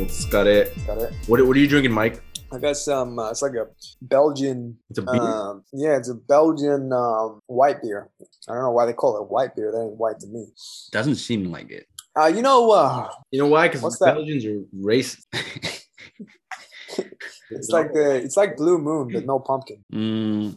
Let's got it. It. What, what are you drinking, Mike? I got some. Uh, it's like a Belgian. It's a beer. Um, yeah, it's a Belgian um, white beer. I don't know why they call it white beer. That ain't white to me. Doesn't seem like it. Uh, you know. Uh, you know why? Because Belgians that? are racist. it's like the it's like blue moon but no pumpkin. Mm.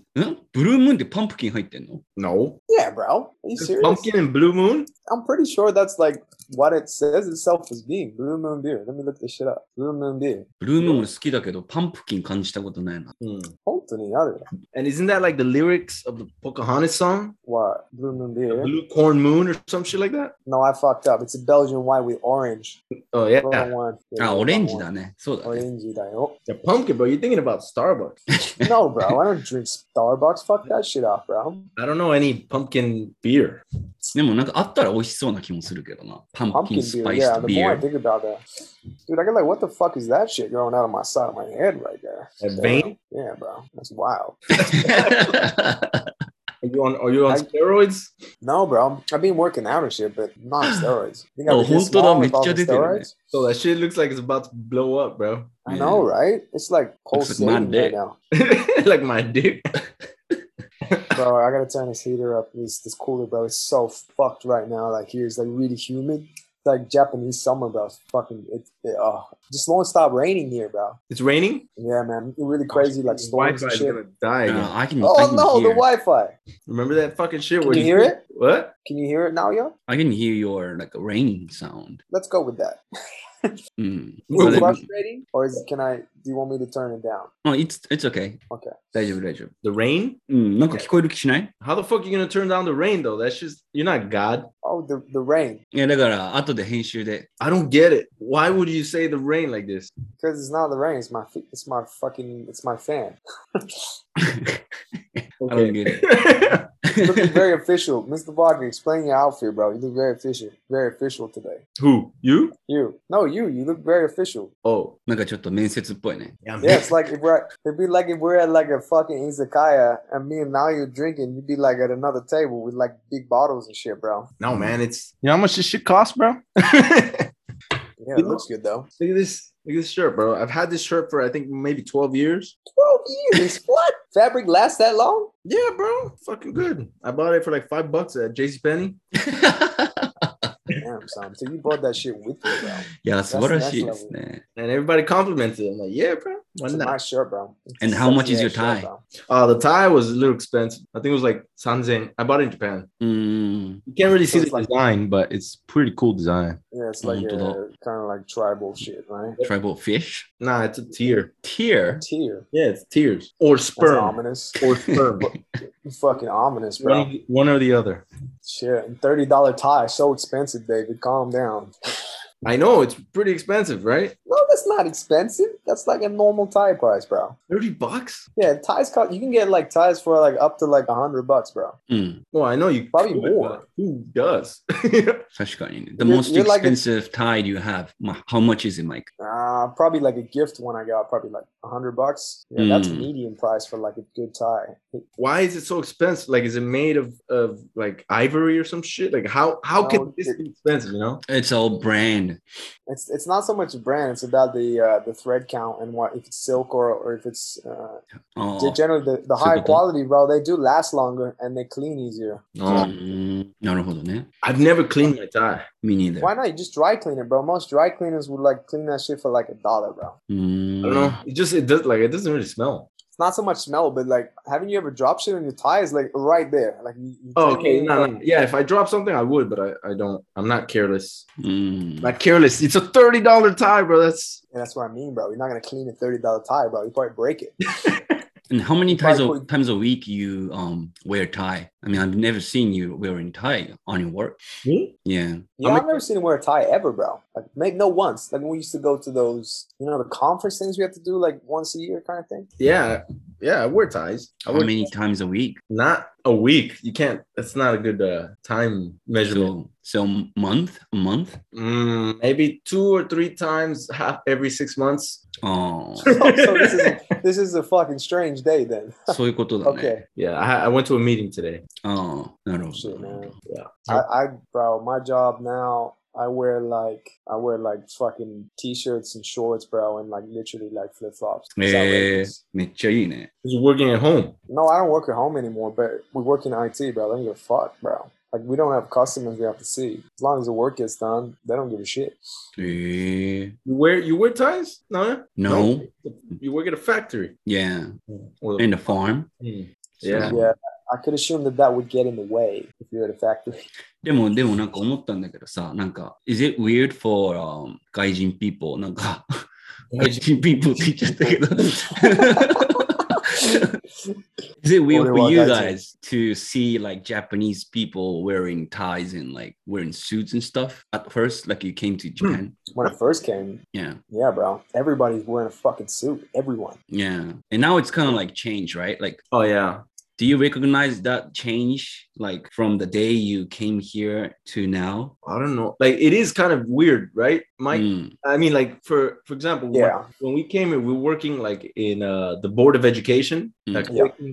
Blue moon the pumpkin No. Yeah, bro. Are you serious? Pumpkin and blue moon? I'm pretty sure that's like what it says itself as being Blue Moon beer. Let me look this shit up. Blue Moon beer. ブルームーン俺好きだけど、パンプキン感じたことないな。 Hmm. 本当にある And isn't that like the lyrics of the Pocahontas song? What? Blue Moon The beer? Blue corn moon or some shit like that? No, I fucked up. It's a Belgian white with orange. Oh, yeah. Wrong one. Yeah, あ、 wrong オレンジ one. だね。そうだね。オレンジだよ。 The pumpkin, bro. You're thinking about Starbucks. No, bro. I don't drink Starbucks. Fuck that shit off, bro. I don't know any pumpkin beer. でもなんかあったら美味しそうな気もするけどな。パンプキ Pumpkin ンス beer. パイス Yeah, ト the ビ more I ー。 think about that, dude, I get like, what the fuck is that shit growing out of my side of my head right there? That Damn. vein? Yeah, bro. That's wild. Are you on? Are you on I- steroids? No, bro. I've been working out and shit, but not on steroids. You think I Oh, would get 本当だ、 small めっ if I ちゃ was 出 on てるね。 steroids? So that shit looks like it's about to blow up, bro. I know, right? It's like Looks like my pulsating right dick. now. like my dick. bro, I gotta turn this heater up. This this cooler, bro, is so fucked right now. Like here's like really humid. It's like Japanese summer, bro. It's fucking it, it oh, just won't stop raining here, bro. It's raining. Yeah, man, really crazy. Like storms Wi-Fi and shit. Gonna die. No, I can. Oh I can no, hear. the Wi-Fi. Remember that fucking shit? Can where you, hear it? it? What? Can you hear it now, yo? I can hear your like raining sound. Let's go with that. mm. Is it frustrating, or is, can I Do you want me to turn it down? Oh, it's, it's okay. Okay. 大丈夫、大丈夫。 The rain? うん、なんか聞こえる気しない How the fuck you gonna turn down the rain though? That's just you're not God. Oh, the the rain, いや、だから、後で編集で。 I don't get it. Why would you say the rain like this? because it's not the rain. It's my fe- it's my fucking it's my fan. I don't get it. You looking very official, Mr. Barker. Explain your outfit, bro. You look very official, very official today. Who? You? You, no, you. You look very official. Oh. なんかちょっと面接っぽい い。ね。Yeah, Yeah, it's like if we're at, it'd be like if we're at like a fucking izakaya and me and now you're drinking, you'd be like at another table with like big bottles and shit, bro. No, man. It's you know how much this shit costs, bro? Yeah, it looks good though. Look at this. Look at this shirt, bro. I've had this shirt for I think maybe 12 years. Twelve years. what? Fabric lasts that long? Yeah, bro. Fucking good. I bought it for like five bucks at JC camp, son. So you brought that shit with you, bro. Yeah, that's, that's what shit. And everybody complimented. it. I'm like, yeah, bro. Why It's nice shirt, bro. It's And how much is your ass shirt, tie? bro. Uh, the tie was a little expensive. I think it was like Sanzen. I bought it in Japan. うーん。You can't really see So the it's like- design, but it's pretty cool design. Yeah, it's like Mm, a, kind of like tribal shit, right? Tribal fish? Nah, it's a tear. Tear? Tear. Yeah, it's tears or That's sperm ominous. or sperm. Fucking ominous, bro. one, one or the other. Shit, thirty dollar tie, so expensive, David. Calm down. I know it's pretty expensive, right? No, that's not expensive. That's like a normal tie price, bro. Thirty bucks? Yeah, ties cost. You can get like ties for like up to like hundred bucks, bro. Mm. Well, I know you probably could, more. Who does? The you're, most you're expensive like a, tie you have. How much is it, Mike? Uh, probably like a gift one I got. Probably like hundred bucks. Yeah, mm. that's hmm. price for like a good tie. Why is it so expensive? Like, is it made of of like ivory or some shit? Like, how how no, can this it, be expensive? You know, it's all brand it's it's not so much brand. It's about the uh, the thread count and what if it's silk or or if it's uh, oh, generally the, the high quality, bro. They do last longer and they clean easier. Oh, eh? I've never cleaned my tie. Me neither. Why not? You just dry clean it, bro. Most dry cleaners would like clean that shit for like a dollar, bro. Mm. I don't know. It just it does like it doesn't really smell. It's not so much smell, but like, haven't you ever dropped shit on your tires like right there? Like, you, you Oh, okay. No, like- no. Yeah, if I drop something, I would, but I, I don't. I'm not careless. うーん Not careless. It's a thirty dollar tie, bro. That's Yeah, that's what I mean, bro. You're not gonna clean a thirty dollar tire, bro. You probably break it. And how many times a, times a week you um wear tie? I mean, I've never seen you wearing tie on your work. me. Yeah. Yeah, I'm I've never seen you wear a tie ever, bro. Like, make no once. Like we used to go to those, you know, the conference things we have to do like once a year, kind of thing. Yeah, yeah, I wear ties. I How wear many ties. times a week? Not a week. You can't. That's not a good uh, time measurement. So, so month, a month. Mm, maybe two or three times, half every six months. Oh. so this is this is a fucking strange day then. so you go to Okay. Yeah, I, I, went to a meeting today. Oh, no, no, Shit, man. Yeah. I, I, bro, my job now I wear like I wear like fucking t-shirts and shorts, bro, and like literally like flip flops. Eh, You're working at home. No, I don't work at home anymore, but we work in IT, bro. I don't give a fuck, bro. Like we don't have customers we have to see. As long as the work gets done, they don't give a shit. Eh. You wear you wear ties? No. No. You work at a factory. Yeah. In the farm. Mm. Yeah. yeah. I could assume that that would get in the way if you're at a factory. でも、でもなんか思ったんだけどさ、なんか、is it weird for、um, 外人 people? なんか、外人 people って言っちゃったけど。Is it weird for you 俺は外人 guys to see like Japanese people wearing ties and like wearing suits and stuff at first? Like you came to Japan? When I first came, Yeah, yeah, bro. Everybody's wearing a fucking suit. Everyone. yeah. And now it's kind of like changed, right? Like, Oh yeah. do you recognize that change like from the day you came here to now? I don't know. Like it is kind of weird, right? Mike. Mm, I mean, like for for example, Yeah. when, we came here, we were working like in uh the board of education, Mm. like,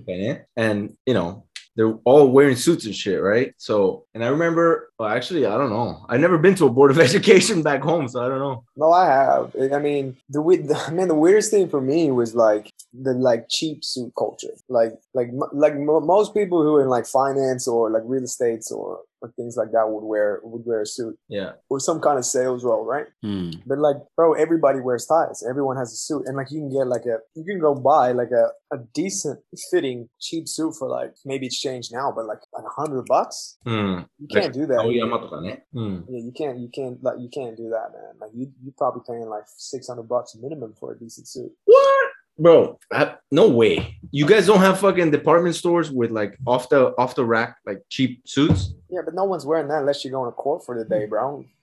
Yeah. and you know they're all wearing suits and shit, right? So, and I remember, well, actually, I don't know. I've never been to a board of education back home, so I don't know. No, I have. I mean, the we- I mean, the weirdest thing for me was like the like cheap suit culture. Like, like, like mo most people who are in like finance or like real estates or, or things like that would wear would wear a suit Yeah, or some kind of sales role, right? mm, But like, bro, everybody wears ties. Everyone has a suit, and like you can get like a you can go buy like a, a decent fitting cheap suit for like maybe it's changed now, but like a hundred bucks. Hmm. You can't do that. Aoyama to ka ne? Hmm. Yeah, you can't, you can't, like, you can't do that, man. Like, you, you're probably paying like six hundred bucks minimum for a decent suit. What? Bro, I, no way. You guys don't have fucking department stores with like off the off the rack like cheap suits. Yeah, but no one's wearing that unless you're going to court for the day, bro.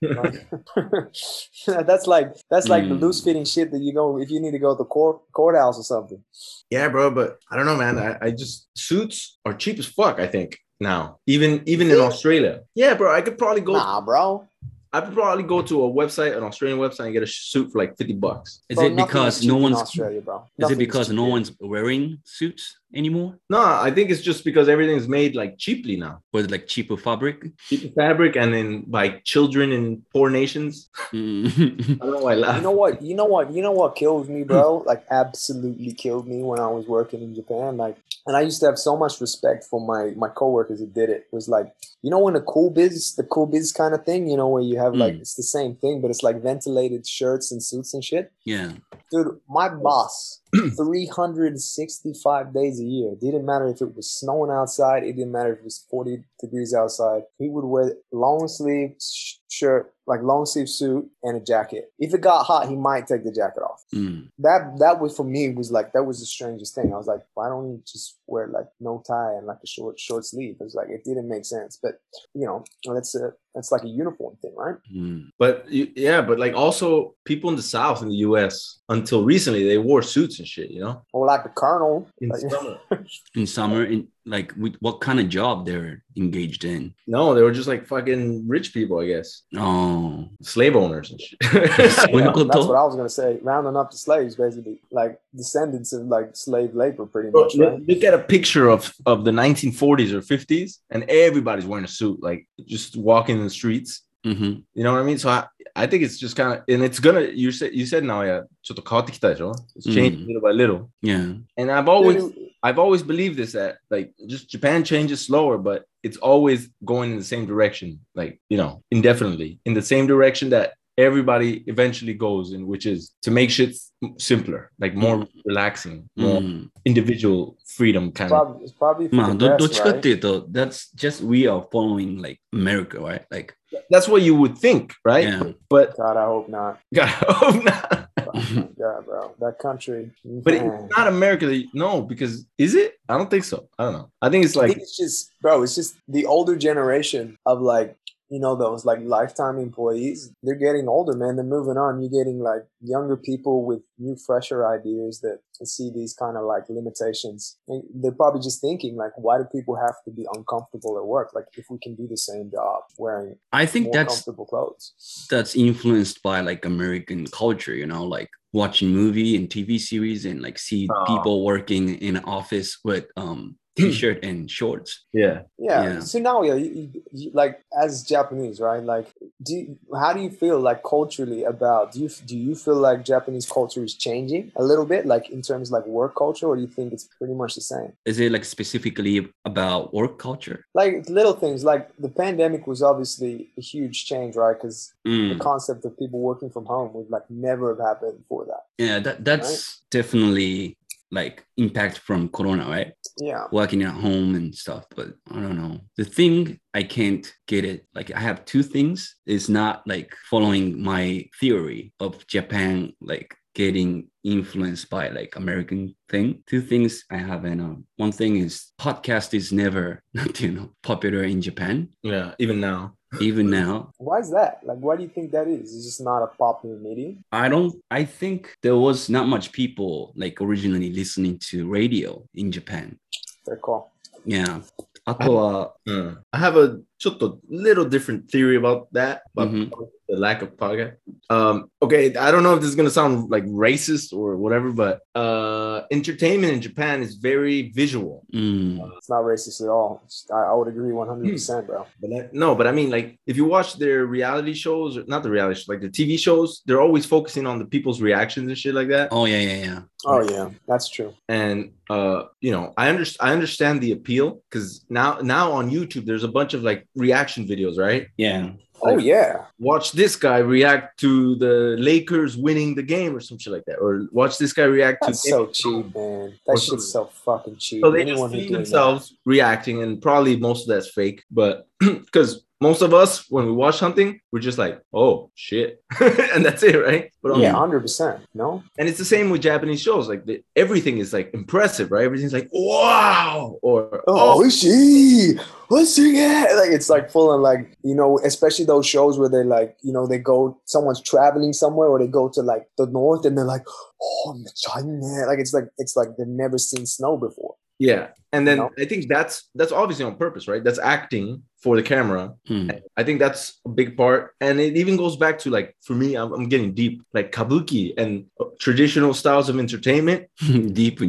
That's like that's like the Mm. loose fitting shit that you go if you need to go to the court courthouse or something. Yeah, bro, but I don't know, man. I, I just suits are cheap as fuck. I think now, even even in Australia. Yeah, bro, I could probably go. Nah, bro. I could probably go to a website, an Australian website, and get a suit for like fifty bucks. Is Bro, it because no one's Australia, bro? is it because no one's wearing suits anymore No, I think it's just because everything's made like cheaply now. with like cheaper fabric? Cheap fabric, and then by children in poor nations. Mm. I don't know why I laugh. You know what? You know what? You know what kills me, bro? Like absolutely killed me when I was working in Japan. Like, and I used to have so much respect for my my coworkers who did it. It was like, you know, when the cool biz, the cool biz kind of thing, you know, where you have like Mm. it's the same thing, but it's like ventilated shirts and suits and shit. yeah. Dude, my boss, 365 days a year, didn't matter if it was snowing outside, it didn't matter if it was 40 degrees outside. He would wear long sleeve sh- shirt, like long sleeve suit and a jacket. If it got hot, he might take the jacket off. Mm. That that was for me was like that was the strangest thing. I was like, why don't you just wear like no tie and like a short short sleeve? It was like it didn't make sense. But you know, that's a that's like a uniform thing, right? Mm. But yeah, but like also people in the South in the U.S. until recently they wore suits and shit. You know, Or like the colonel. in like- summer. In summer, in like with what kind of job they're engaged in? No, they were just like fucking rich people, I guess, Oh, slave owners and shit. Yeah, that's what I was gonna say. Rounding up the slaves, basically, like descendants of like slave labor, pretty much, look, right? look at a picture of of the 1940s or 50s, and everybody's wearing a suit, like just walking in the streets. hmm You know what I mean? So I, I think it's just kind of, and it's gonna. You said you said now, yeah, ちょっと変わってきたでしょ? It's changing little by little. yeah. And I've always, Dude, I've always believed this that like just Japan changes slower, but it's always going in the same direction, like you know, indefinitely in the same direction that everybody eventually goes in, which is to make shit simpler, like more mm. relaxing, mm. more mm. individual freedom kind probably, of. Probably Man, do, best, right? though, that's just we are following like America, right? Like that's what you would think, right? Yeah. But God, I hope not. God, I hope not. Oh yeah, bro, that country. But man. it's not America. No, because is it? I don't think so. I don't know. I think it's like think it's just, bro. It's just the older generation of like you know those like lifetime employees they're getting older man they're moving on. You're getting like younger people with new fresher ideas that see these kind of like limitations. And they're probably just thinking like why do people have to be uncomfortable at work? Like if we can do the same job wearing I think that's comfortable clothes. that's influenced by like American culture, you know, like watching movie and TV series and like see Oh. people working in an office with um t-shirt and shorts. Yeah. Yeah. Yeah. So now, yeah, you, you, you, like as Japanese, right? Like, do you, how do you feel like culturally about? Do you do you feel like Japanese culture is changing a little bit, like in terms of like work culture, or do you think it's pretty much the same? Is it like specifically about work culture? Like little things, like the pandemic was obviously a huge change, right? Because Mm. the concept of people working from home would like never have happened before that. Yeah, that that's definitely like impact from corona, right? Yeah. Working at home and stuff, but I don't know. The thing I can't get it. Like I have two things. It's not like following my theory of Japan like getting influenced by like American thing. Two things I have and um, one thing is podcast is never not you know popular in Japan Yeah. Even now even now. Why is that? Like, why do you think that is? It's just not a popular medium. I don't I think there was not much people like originally listening to radio in Japan. Fair call. Yeah. あとは、 Mm. I have a just a little different theory about that, about Mhm. the lack of podcast. Um, okay, I don't know if this is gonna sound like racist or whatever, but uh, entertainment in Japan is very visual. うん、It's not racist at all. I, I would agree 100%, bro. But I, no, but I mean, like, if you watch their reality shows, or not the reality shows, like the TV shows, they're always focusing on the people's reactions and shit like that. Oh yeah, yeah, yeah. Oh, yeah. That's true. and uh you know i understand i understand the appeal because now now on youtube there's a bunch of like reaction videos right Yeah. Oh, yeah. watch this guy react to the lakers winning the game or some shit like that or watch this guy react That's to so cheap, man. That shit's so fucking cheap. so they just Anyone who's see doing themselves reacting and probably most of that's fake but because most of us when we watch something we're just like oh shit and that's it right but that. on Yeah, 100%. No? and it's the same with Japanese shows. Like the, everything is like impressive, right? Everything's like wow or Oh, oh, she. What's she get? Like, it's like full on, like, you know, especially those shows where they like, you know, they go, someone's traveling somewhere or they go to like the north and they're like, oh, China. Like, it's like, it's like they've never seen snow before. yeah. And then No. I think that's that's obviously on purpose, right? That's acting for the camera. Hmm. I think that's a big part. And it even goes back to like, for me, I'm, I'm getting deep, like kabuki and uh, traditional styles of entertainment. deep.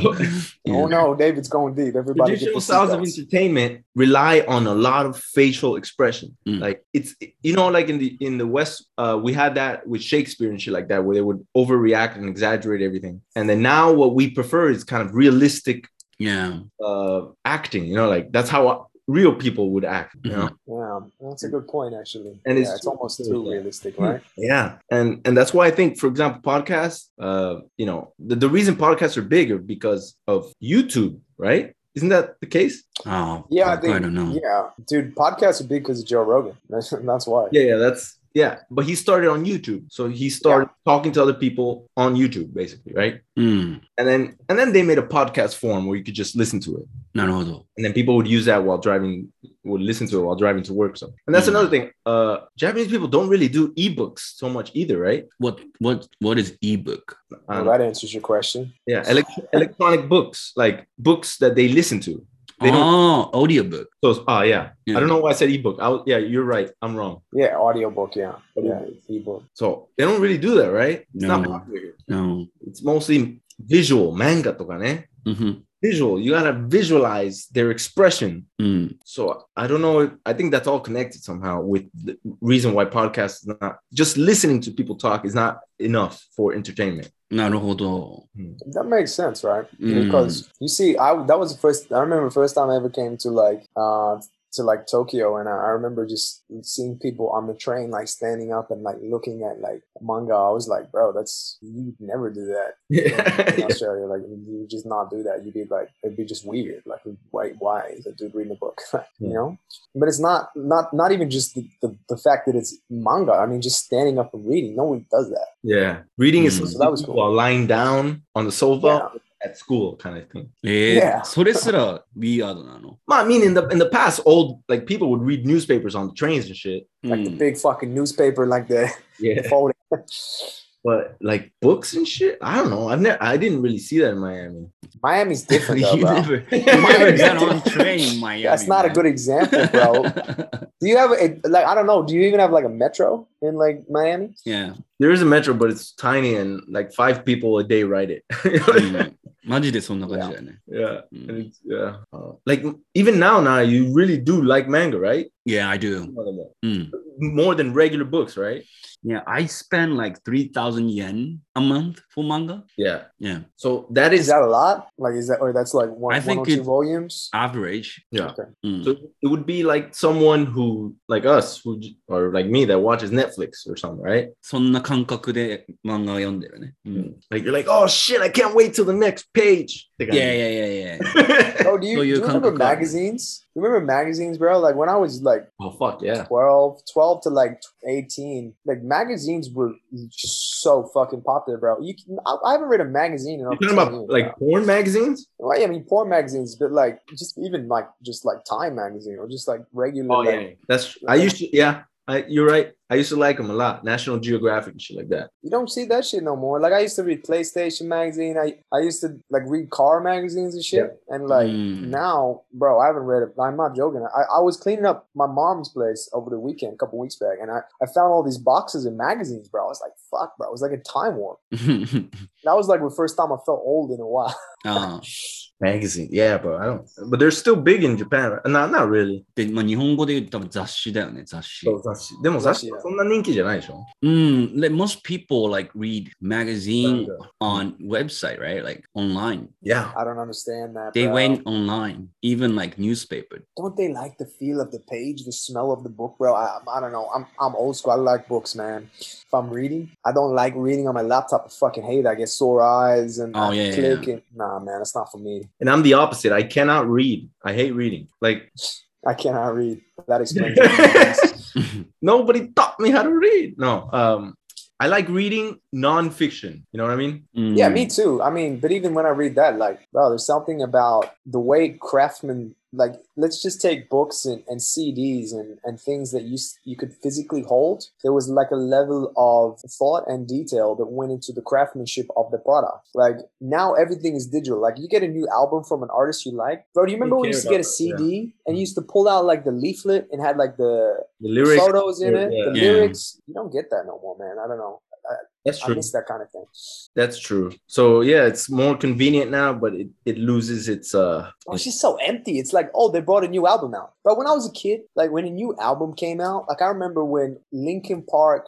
Oh, yeah. Oh no, David's going deep. Everybody. Traditional styles of entertainment rely on a lot of facial expression. Mm. Like it's, you know, like in the, in the West, uh, we had that with Shakespeare and shit like that, where they would overreact and exaggerate everything. And then now what we prefer is kind of realistic yeah uh acting you know like that's how real people would act you know Yeah, that's a good point, actually. And yeah, it's it's, almost too- too yeah. realistic, right? yeah and and that's why i think for example podcasts uh you know the, the reason podcasts are bigger because of youtube right isn't that the case Oh, Yeah, I I, don't know. Yeah, dude, podcasts are big because of Joe Rogan. That's, that's why. Yeah, yeah, that's yeah. But he started on YouTube, so he started talking to other people on YouTube, basically, right? うん。 And then and then they made a podcast form where you could just listen to it, なるほど。 and then people would use that while driving, would listen to it while driving to work. So, and that's Mm. another thing. Uh, Japanese people don't really do ebooks so much either, right? What what what is ebook? Well, Um, that answers your question. yeah, elec- electronic books, like books that they listen to. They don't. Oh, audiobook. So, oh yeah. Yeah. I don't know why I said ebook. I was, yeah, you're right. I'm wrong. Yeah, audiobook. Yeah, yeah, it's ebook. So they don't really do that, right? It's not No. popular here. No. It's mostly visual, manga とかね。うん。 visual you gotta visualize their expression うん。 so i don't know if, i think that's all connected somehow with the reason why podcasts is not just listening to people talk is not enough for entertainment なるほど。 That makes sense, right? Mm. Because you see, I that was the first. I remember the first time I ever came to like uh to like Tokyo, and I, I remember just seeing people on the train like standing up and like looking at like manga. I was like, bro, that's you would never do that in Australia. Like you would just not do that. You'd be like, it'd be just weird. Like, why? Why is a dude reading a book? you know. But it's not not not even just the, the the fact that it's manga. I mean, just standing up and reading. No one does that. yeah reading is Mm. So that was cool. lying down on the sofa at school kind of thing. えー Yeah. それすら weird なの。 Well, I mean, in the in the past, old like people would read newspapers on the trains and shit. Like the うん big fucking newspaper, like the Yeah, folding. but like books and shit, I don't know. I've never, I didn't really see that in Miami. Miami's different, though, you bro. never, you never got on train in Miami. That's not a man. good example, bro. Do you have a like? I don't know. Do you even have like a metro in like Miami? yeah. There is a metro, but it's tiny and like five people a day ride it. うん マジでそんな感じだよね。 yeah, うん and it's, yeah. Uh, like even now, now you really do like manga, right? Yeah, I do. うん。 More than regular books, right? Yeah, I spend like 3,000 yen a month for manga. Yeah. Yeah, So that Is is that a lot? Like, is that or that's like one, I one think or two it- volumes? average. yeah. Okay. うん So it would be like someone who, like us, who j- or like me, that watches Netflix or something, right? そんな感覚で漫画を読んでるね。うん。 Like you're like, oh shit, I can't wait till the next page. Yeah, yeah, yeah, yeah. Oh, do you, So do you you remember can't- magazines? You remember magazines, bro? Like when I was like oh fuck yeah. 12, 12 to like 18, like magazines were so fucking popular, bro. You can, I, I haven't read a magazine in You're talking about years, like bro. porn magazines? Well, yeah, I mean, porn magazines, but like just even like just like Time magazine or just like regular. Oh like, yeah, that's I used to yeah. I, you're right. I used to like them a lot. National Geographic and shit like that. You don't see that shit no more. Like I used to read PlayStation magazine. I I used to like read car magazines and shit. And like Mm. now, bro, I haven't read it. I'm not joking. I, I was cleaning up my mom's place over the weekend, a couple weeks back, and I, I found all these boxes of magazines, bro. I was like, fuck, bro. It was like a time warp. That was like the first time I felt old in a while. ああ Magazine, yeah, but I don't. But they're still big in Japan. right? No, not really. で、まあ、日本語で言うと多分雑誌だよね、雑誌。そう雑誌でも雑誌は そんな人気じゃないでしょうん、like most people like read magazine Manga. on website, right? Like online. Yeah. I don't understand that. They bro. went online, even like newspaper. Don't they like the feel of the page, the smell of the book, bro? I, I don't know. I'm I'm old school. I like books, man. If I'm reading, I don't like reading on my laptop. I fucking hate it. I get sore eyes and Oh, I yeah, yeah, click yeah. and nah, man, it's not for me. And I'm the opposite. I cannot read. I hate reading. Like I cannot read. That explains nobody taught me how to read. No. Um I like reading nonfiction. You know what I mean? yeah, Mm. me too. I mean, but even when I read that, like, bro, there's something about the way craftsmen like let's just take books and, and CDs and, and things that you you could physically hold. There was like a level of thought and detail that went into the craftsmanship of the product. Like now everything is digital. Like you get a new album from an artist you like, bro. Do you remember when you used to get a about that, CD and you mm-hmm. used to pull out like the leaflet and had like the The lyrics. photos in it, Yeah. the Yeah. lyrics? You don't get that no more, man. I don't know. That's I true. miss that kind of thing. That's true. So yeah, it's more convenient now, but it, it loses its uh Oh, it's just so empty. It's like, oh, they brought a new album out. But when I was a kid, like when a new album came out, like I remember when Linkin Park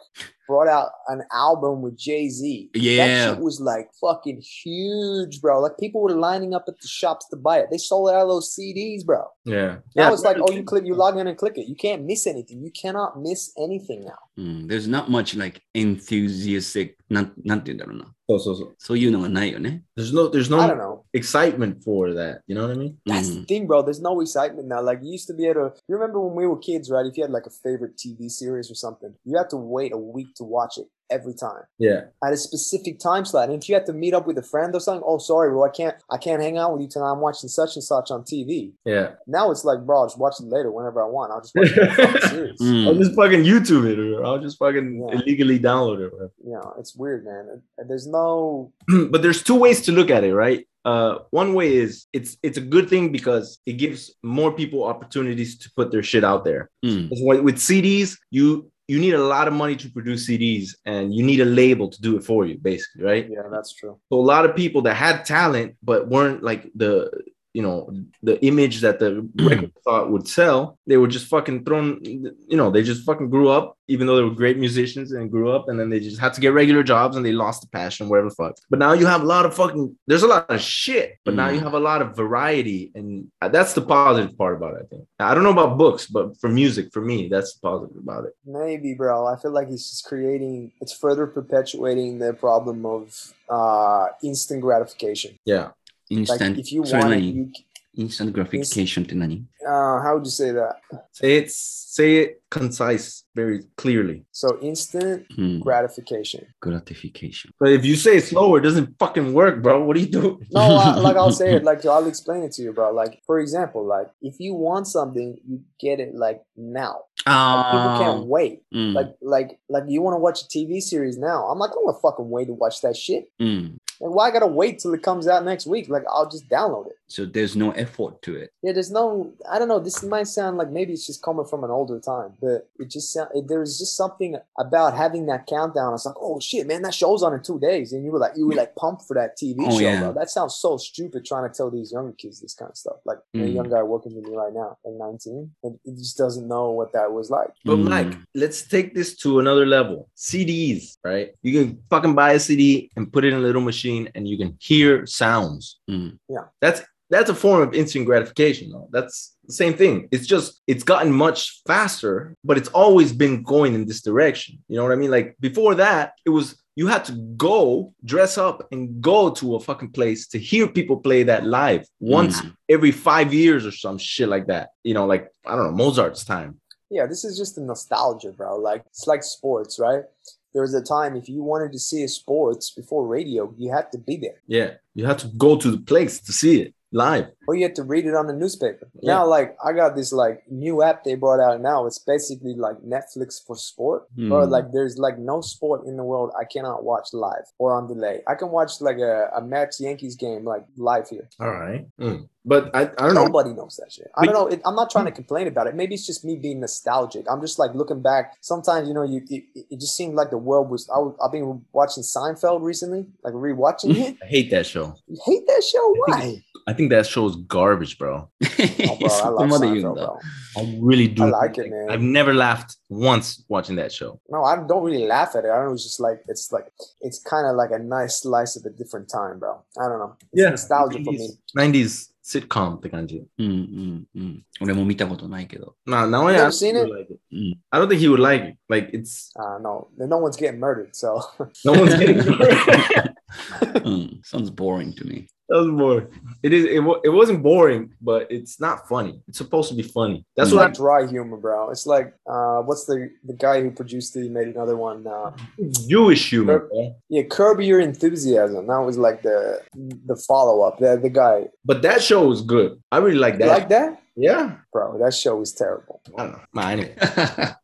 brought out an album with Jay Z. Yeah, that shit was like fucking huge, bro. Like people were lining up at the shops to buy it. They sold out of those CDs, bro. Yeah, now yeah. it's like, oh, you click, you log in and click it. You can't miss anything. You cannot miss anything now. Mm, there's not much like enthusiastic, not not I don't know. So so so. So you know, you There's no there's no excitement for that. You know what I mean? Mm-hmm. That's hmm. the thing, bro. There's no excitement now. Like you used to be able to you remember when we were kids, right? If you had like a favorite TV series or something, you had to wait a week to watch it every time. Yeah. at a specific time slot. And if you had to meet up with a friend or something, oh sorry, bro, I can't I can't hang out with you tonight. I'm watching such and such on TV. Yeah. Now it's like, bro, I'll just watch it later whenever I want. I'll just watch it series. Mm. I'll just fucking YouTube it or I'll just fucking Yeah. illegally download it. whatever. You know, it's weird, man. There's no but there's two ways to look at it, right? Uh, one way is it's it's a good thing because it gives more people opportunities to put their shit out there. うん。Because with with CDs, you you need a lot of money to produce CDs, and you need a label to do it for you, basically, right? yeah, that's true. So a lot of people that had talent but weren't like the you know the image that the record thought would sell, they were just fucking thrown. You know, they just fucking grew up, even though they were great musicians and grew up, and then they just had to get regular jobs and they lost the passion, whatever the fuck. But now you have a lot of fucking. There's a lot of shit, but now you Mm. have a lot of variety, and that's the positive part about it. I think. I don't know about books, but for music, for me, that's the positive about it. Maybe, bro. I feel like it's just creating it's further perpetuating the problem of uh instant gratification. Yeah instant like if you want it, you... instant gratification to nani uh, how would you say that say it say it concise very clearly so instant hmm. gratification gratification but if you say it slower it doesn't fucking work bro what do you do no I, like i'll say it like i'll explain it to you bro like for example like if you want something you get it like now like, people ah. can't wait. Mm. Like, like, like you want to watch a TV series now? I'm like, I'm gonna fucking wait to watch that shit. Mm. Like why I gotta wait till it comes out next week? Like I'll just download it. So there's no effort to it. Yeah, there's no. I don't know. This might sound like maybe it's just coming from an older time, but it just sound. It, there's just something about having that countdown. It's like, oh shit, man, that show's on in two days, and you were like, you were like pumped for that TV Oh, show, yeah. bro. That sounds so stupid trying to tell these younger kids this kind of stuff. Like a Mm. young guy working with me right now, like 19, and he just doesn't know what that was like. But Mm. Mike, let's take this to another level. CDs, right? You can fucking buy a CD and put it in a little machine, and you can hear sounds. Mm. That's that's a form of instant gratification. Though. That's the same thing. It's just it's gotten much faster, but it's always been going in this direction. You know what I mean? Like before that, it was you had to go dress up and go to a fucking place to hear people play that live once Mm. every five years or some shit like that. You know, like I don't know Mozart's time. Yeah, this is just a nostalgia, bro. Like it's like sports, right? There was a time if you wanted to see a sports before radio, you had to be there. Yeah, you had to go to the place to see it live. or you had to read it on the newspaper. Yeah. Now, like I got this like new app they brought out now. It's basically like Netflix for sport. Hmm. Or like there's like no sport in the world I cannot watch live or on delay. I can watch like a, a Mets Yankees game like live here. All right. Mm. But I, I don't know. Nobody knows that shit. I We- don't know. It, I'm not trying to complain about it. Maybe it's just me being nostalgic. I'm just like looking back. Sometimes you know, you it, it just seemed like the world was. I was, I've been watching Seinfeld recently, like rewatching it. I hate that show. You hate that show? Why? I think that show is garbage, bro. Oh, bro, I そこ love まで言うん Seinfeld, だ。 bro. I really do. I like it, man. I've never laughed once watching that show. No, I don't really laugh at it. I don't know. It's just like it's like it's kind of like a nice slice of a different time, bro. I don't know. It's nostalgia for me. 90s sitcom って感じ。うんうんうん。俺も見たことないけど。 Nah, now I You ever I seen would it? Like it. Mm. I don't think he would like it. Like it's Uh, no, no one's getting murdered. So no one's getting that うん。sounds boring to me. was boring. It is. It, it wasn't boring, but it's not funny. It's supposed to be funny. That's it's what like dry humor, bro. It's like uh, what's the the guy who produced it? He made another one. Uh, Jewish humor. Bro. yeah, Curb Your Enthusiasm. That was like the the follow up. The the guy But that show was good. I really like You that. like that, yeah. bro. That show was terrible. I don't know. Nah, anyway.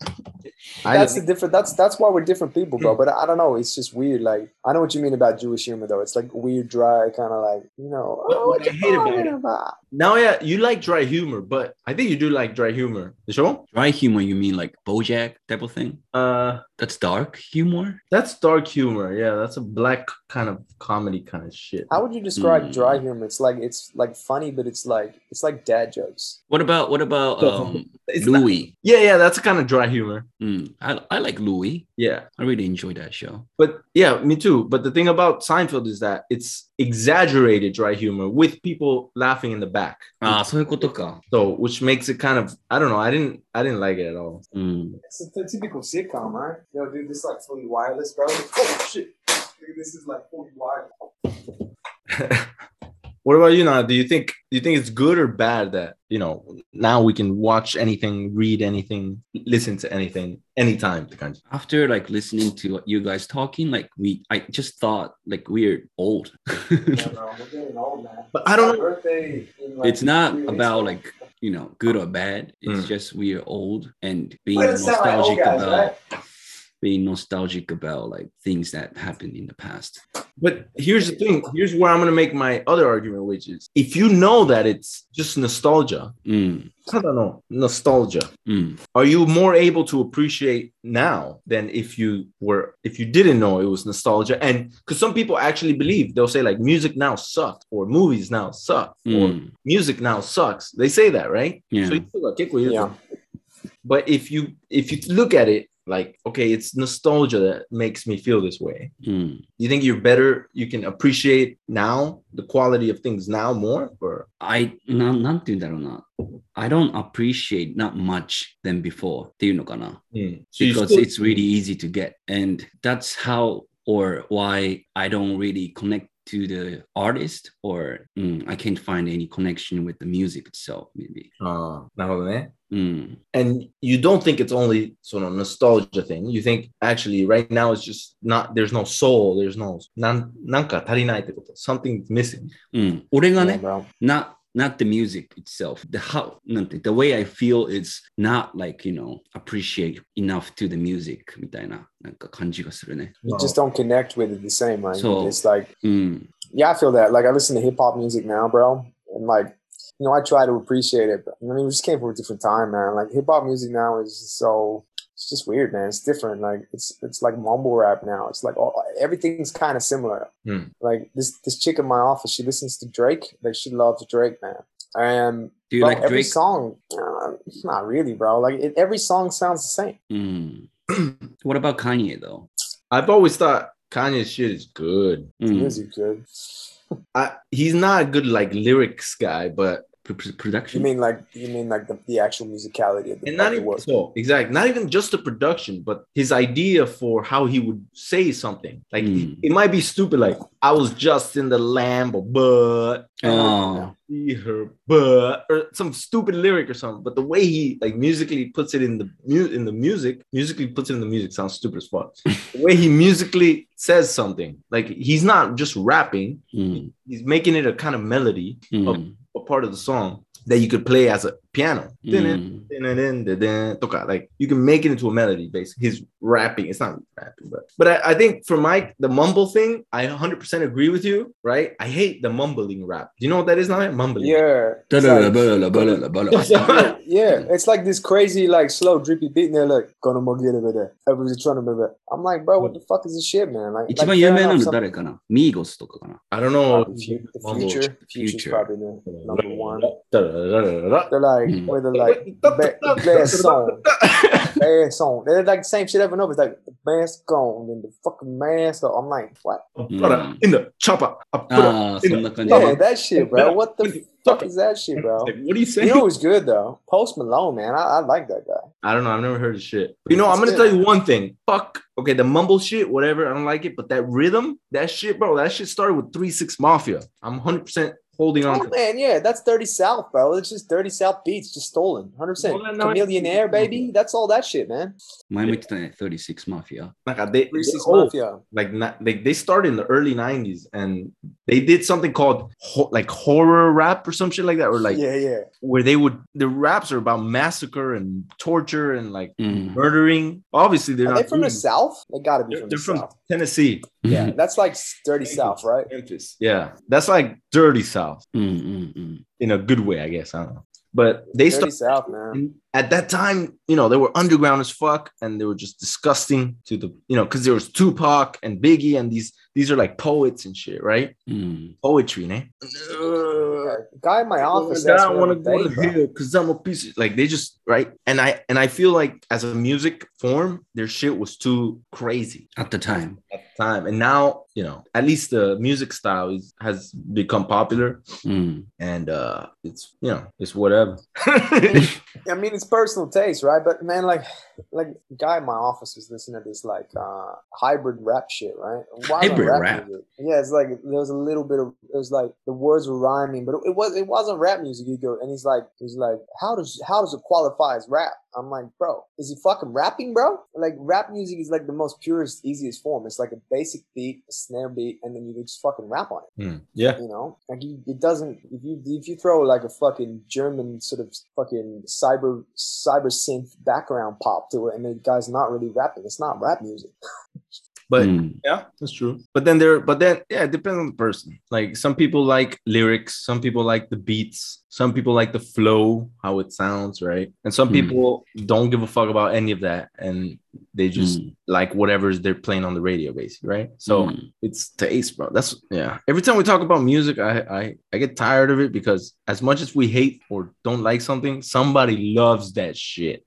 I That's the different. That's that's why we're different people, bro. But I don't know. It's just weird. Like I know what you mean about Jewish humor, though. It's like weird, dry, kind of like you know. What- Oh, what what I you hate about talking it- about? now, yeah, you like dry humor, but I think you do like dry humor. The show? Dry humor, you mean like Bojack type of thing? Uh, That's dark humor? that's dark humor. Yeah, that's a black kind of comedy kind of shit. How would you describe Hmm. dry humor? It's like it's like funny, but it's like it's like dad jokes. What about what about um It's not- Louie? yeah, yeah, that's kind of dry humor. Mm, I, I like Louie. Yeah. I really enjoy that show. But yeah, me too. But the thing about Seinfeld is that it's exaggerated dry humor with people laughing in the back. Ah, so which makes it kind of I don't know, I didn't I didn't like it at all. Mm. It's a typical sitcom, right? Yo, dude, this is like fully wireless, bro. Oh shit. Dude, this is like fully wireless. What about you now? Do you think do you think it's good or bad that you know now we can watch anything, read anything, listen to anything anytime? The kind After like listening to what you guys talking, like we, I just thought like we're old. Yeah, bro, we're getting old, man. But I don't know. Birthday like, it's not about like you know good or bad. It's Mm. just we are old and being Well, it sound like nostalgic guys, about right? being nostalgic about like things that happened in the past. But here's the thing. Here's where I'm gonna make my other argument, which is if you know that it's just nostalgia, mm. I don't know, nostalgia. Mm. Are you more able to appreciate now than if you were if you didn't know it was nostalgia? And because some people actually believe they'll say like music now sucks or movies now suck mm. or music now sucks. They say that, right? Yeah. So you feel like, yeah. But if you if you look at it like okay it's nostalgia that makes me feel this way mm. you think you're better you can appreciate now the quality of things now more or i not not do that or not I don't appreciate not much than before. Do hmm. you know? Mm. So because still- it's really easy to get. And that's how or why I don't really connect to the artist or mm, I can't find any connection with the music itself, maybe. ああ、なるほどね。 Mm. And you don't think it's only sort of nostalgia thing. You think actually right now it's just not there's no soul, there's no なんなんか足りないってこと。Something's missing. うん、俺が Yeah, ね、 bro. not not the music itself, the how なんて the way I feel is not like you know appreciate enough to the music みたいななんか感じがするね。 You just don't connect with it the same, right? So- it's like, うん、 yeah, I feel that. Like, I listen to hip hop music now, bro, and like, you know, I try to appreciate it. But, I mean, we just came from a different time, man. Like, hip hop music now is just so. it's just weird, man. It's different. Like it's it's like mumble rap now. It's like all, everything's kind of similar. Mm. Like this this chick in my office, she listens to Drake. Like she loves Drake, man. Um, Do you like every Drake? song? Uh, not really, bro. Like it, every song sounds the same. Mm. what about Kanye though? I've always thought Kanye's shit is good. Mm. is good. I, he's not a good like lyrics guy, but production. You mean like you mean like the, the actual musicality of the, and not even, work. So exactly, not even just the production, but his idea for how he would say something. Like mm. it might be stupid, like I was just in the Lambo, but oh. see her, but or some stupid lyric or something. But the way he like musically puts it in the mu- in the music, musically puts it in the music sounds stupid as fuck. the way he musically says something, like he's not just rapping, mm. he's making it a kind of melody mm. of a part of the song that you could play as a piano うん。 toka, like you can make it into a melody basically he's rapping it's not rapping but but I, I think for mike the mumble thing i 100% agree with you right i hate the mumbling rap do you know what that is now mumbling Yeah. it's だらら like- ばららばららばら yeah, it's like this crazy, like slow, drippy beat, and they're like, "Gonna mo get it with it." Everybody's trying to move it. I'm like, bro, what the fuck is this shit, man? Like, 一 like 番有名 fair な enough, の some- 誰かなミーゴスとかかな i don't know the fu- the Mumble. future, future's Future. probably the number one. Da-da-da-da-da. They're like, they the like mm. ba- song, bad song. They're like the same shit ever. and. It's like the mask gone and the fucking mask. I'm like, what? Mm. In the chopper. Ah, in the. Yeah, that shit, bro. What the fuck is that shit, bro? What do you say? He was good though? Post Malone, man. I, I like that guy. I don't know. I've never heard of shit. You know, That's I'm gonna good. tell you one thing. Fuck. Okay, the mumble shit, whatever. I don't like it, but that rhythm, that shit, bro. That shit started with Three Six Mafia. I'm 100 percent holding oh, on. man. yeah, that's dirty South, bro. It's just dirty South beats, just stolen, hundred percent. Millionaire, baby. That's all that shit, man. My Miami Thirty Six Mafia. Like they, they oh, Mafia. like like they started in the early '90s, and they did something called ho- like horror rap or some shit like that, or like yeah, yeah, where they would the raps are about massacre and torture and like mm. murdering. Obviously, they're are not they from the South. They gotta be. They're from, they're the from Tennessee. Yeah, that's like dirty Memphis, South, right? Memphis. Yeah, that's like dirty South mm, mm, mm. in a good way, I guess. I don't know. But they dirty start- South, man at that time, you know, they were underground as fuck and they were just disgusting to the, you know, because there was Tupac and Biggie and these these are like poets and shit, right? Mm. Poetry, né? Uh, guy in my office. I don't want to go to here because I'm a piece of, like they just right. And I and I feel like as a music form, their shit was too crazy at the time. At the time, and now you know, at least the music style is, has become popular, mm. and uh it's you know it's whatever. I mean, it's personal taste, right? But man, like, like guy in my office was listening to this like uh hybrid rap shit, right? Why Hybrid rap rap? music? Yeah, it's like there was a little bit of it was like the words were rhyming, but it was it wasn't rap music. You go and he's like he's like how does how does it qualify as rap? I'm like, bro, is he fucking rapping, bro? Like rap music is like the most purest, easiest form. It's like a basic beat, a snare beat, and then you just fucking rap on it. Hmm. Yeah, You know, like you, it doesn't. If you if you throw like a fucking German sort of fucking cyber cyber synth background pop to it, and the guy's not really rapping, it's not rap music. But Mm. Yeah, that's true. But then there, but then yeah, it depends on the person. Like some people like lyrics, some people like the beats, some people like the flow, how it sounds, right? And some Hmm. people don't give a fuck about any of that, and they just mm. like whatever's they're playing on the radio, basically, right? So mm. it's taste, bro. That's yeah. Every time we talk about music, I, I I get tired of it because as much as we hate or don't like something, somebody loves that shit.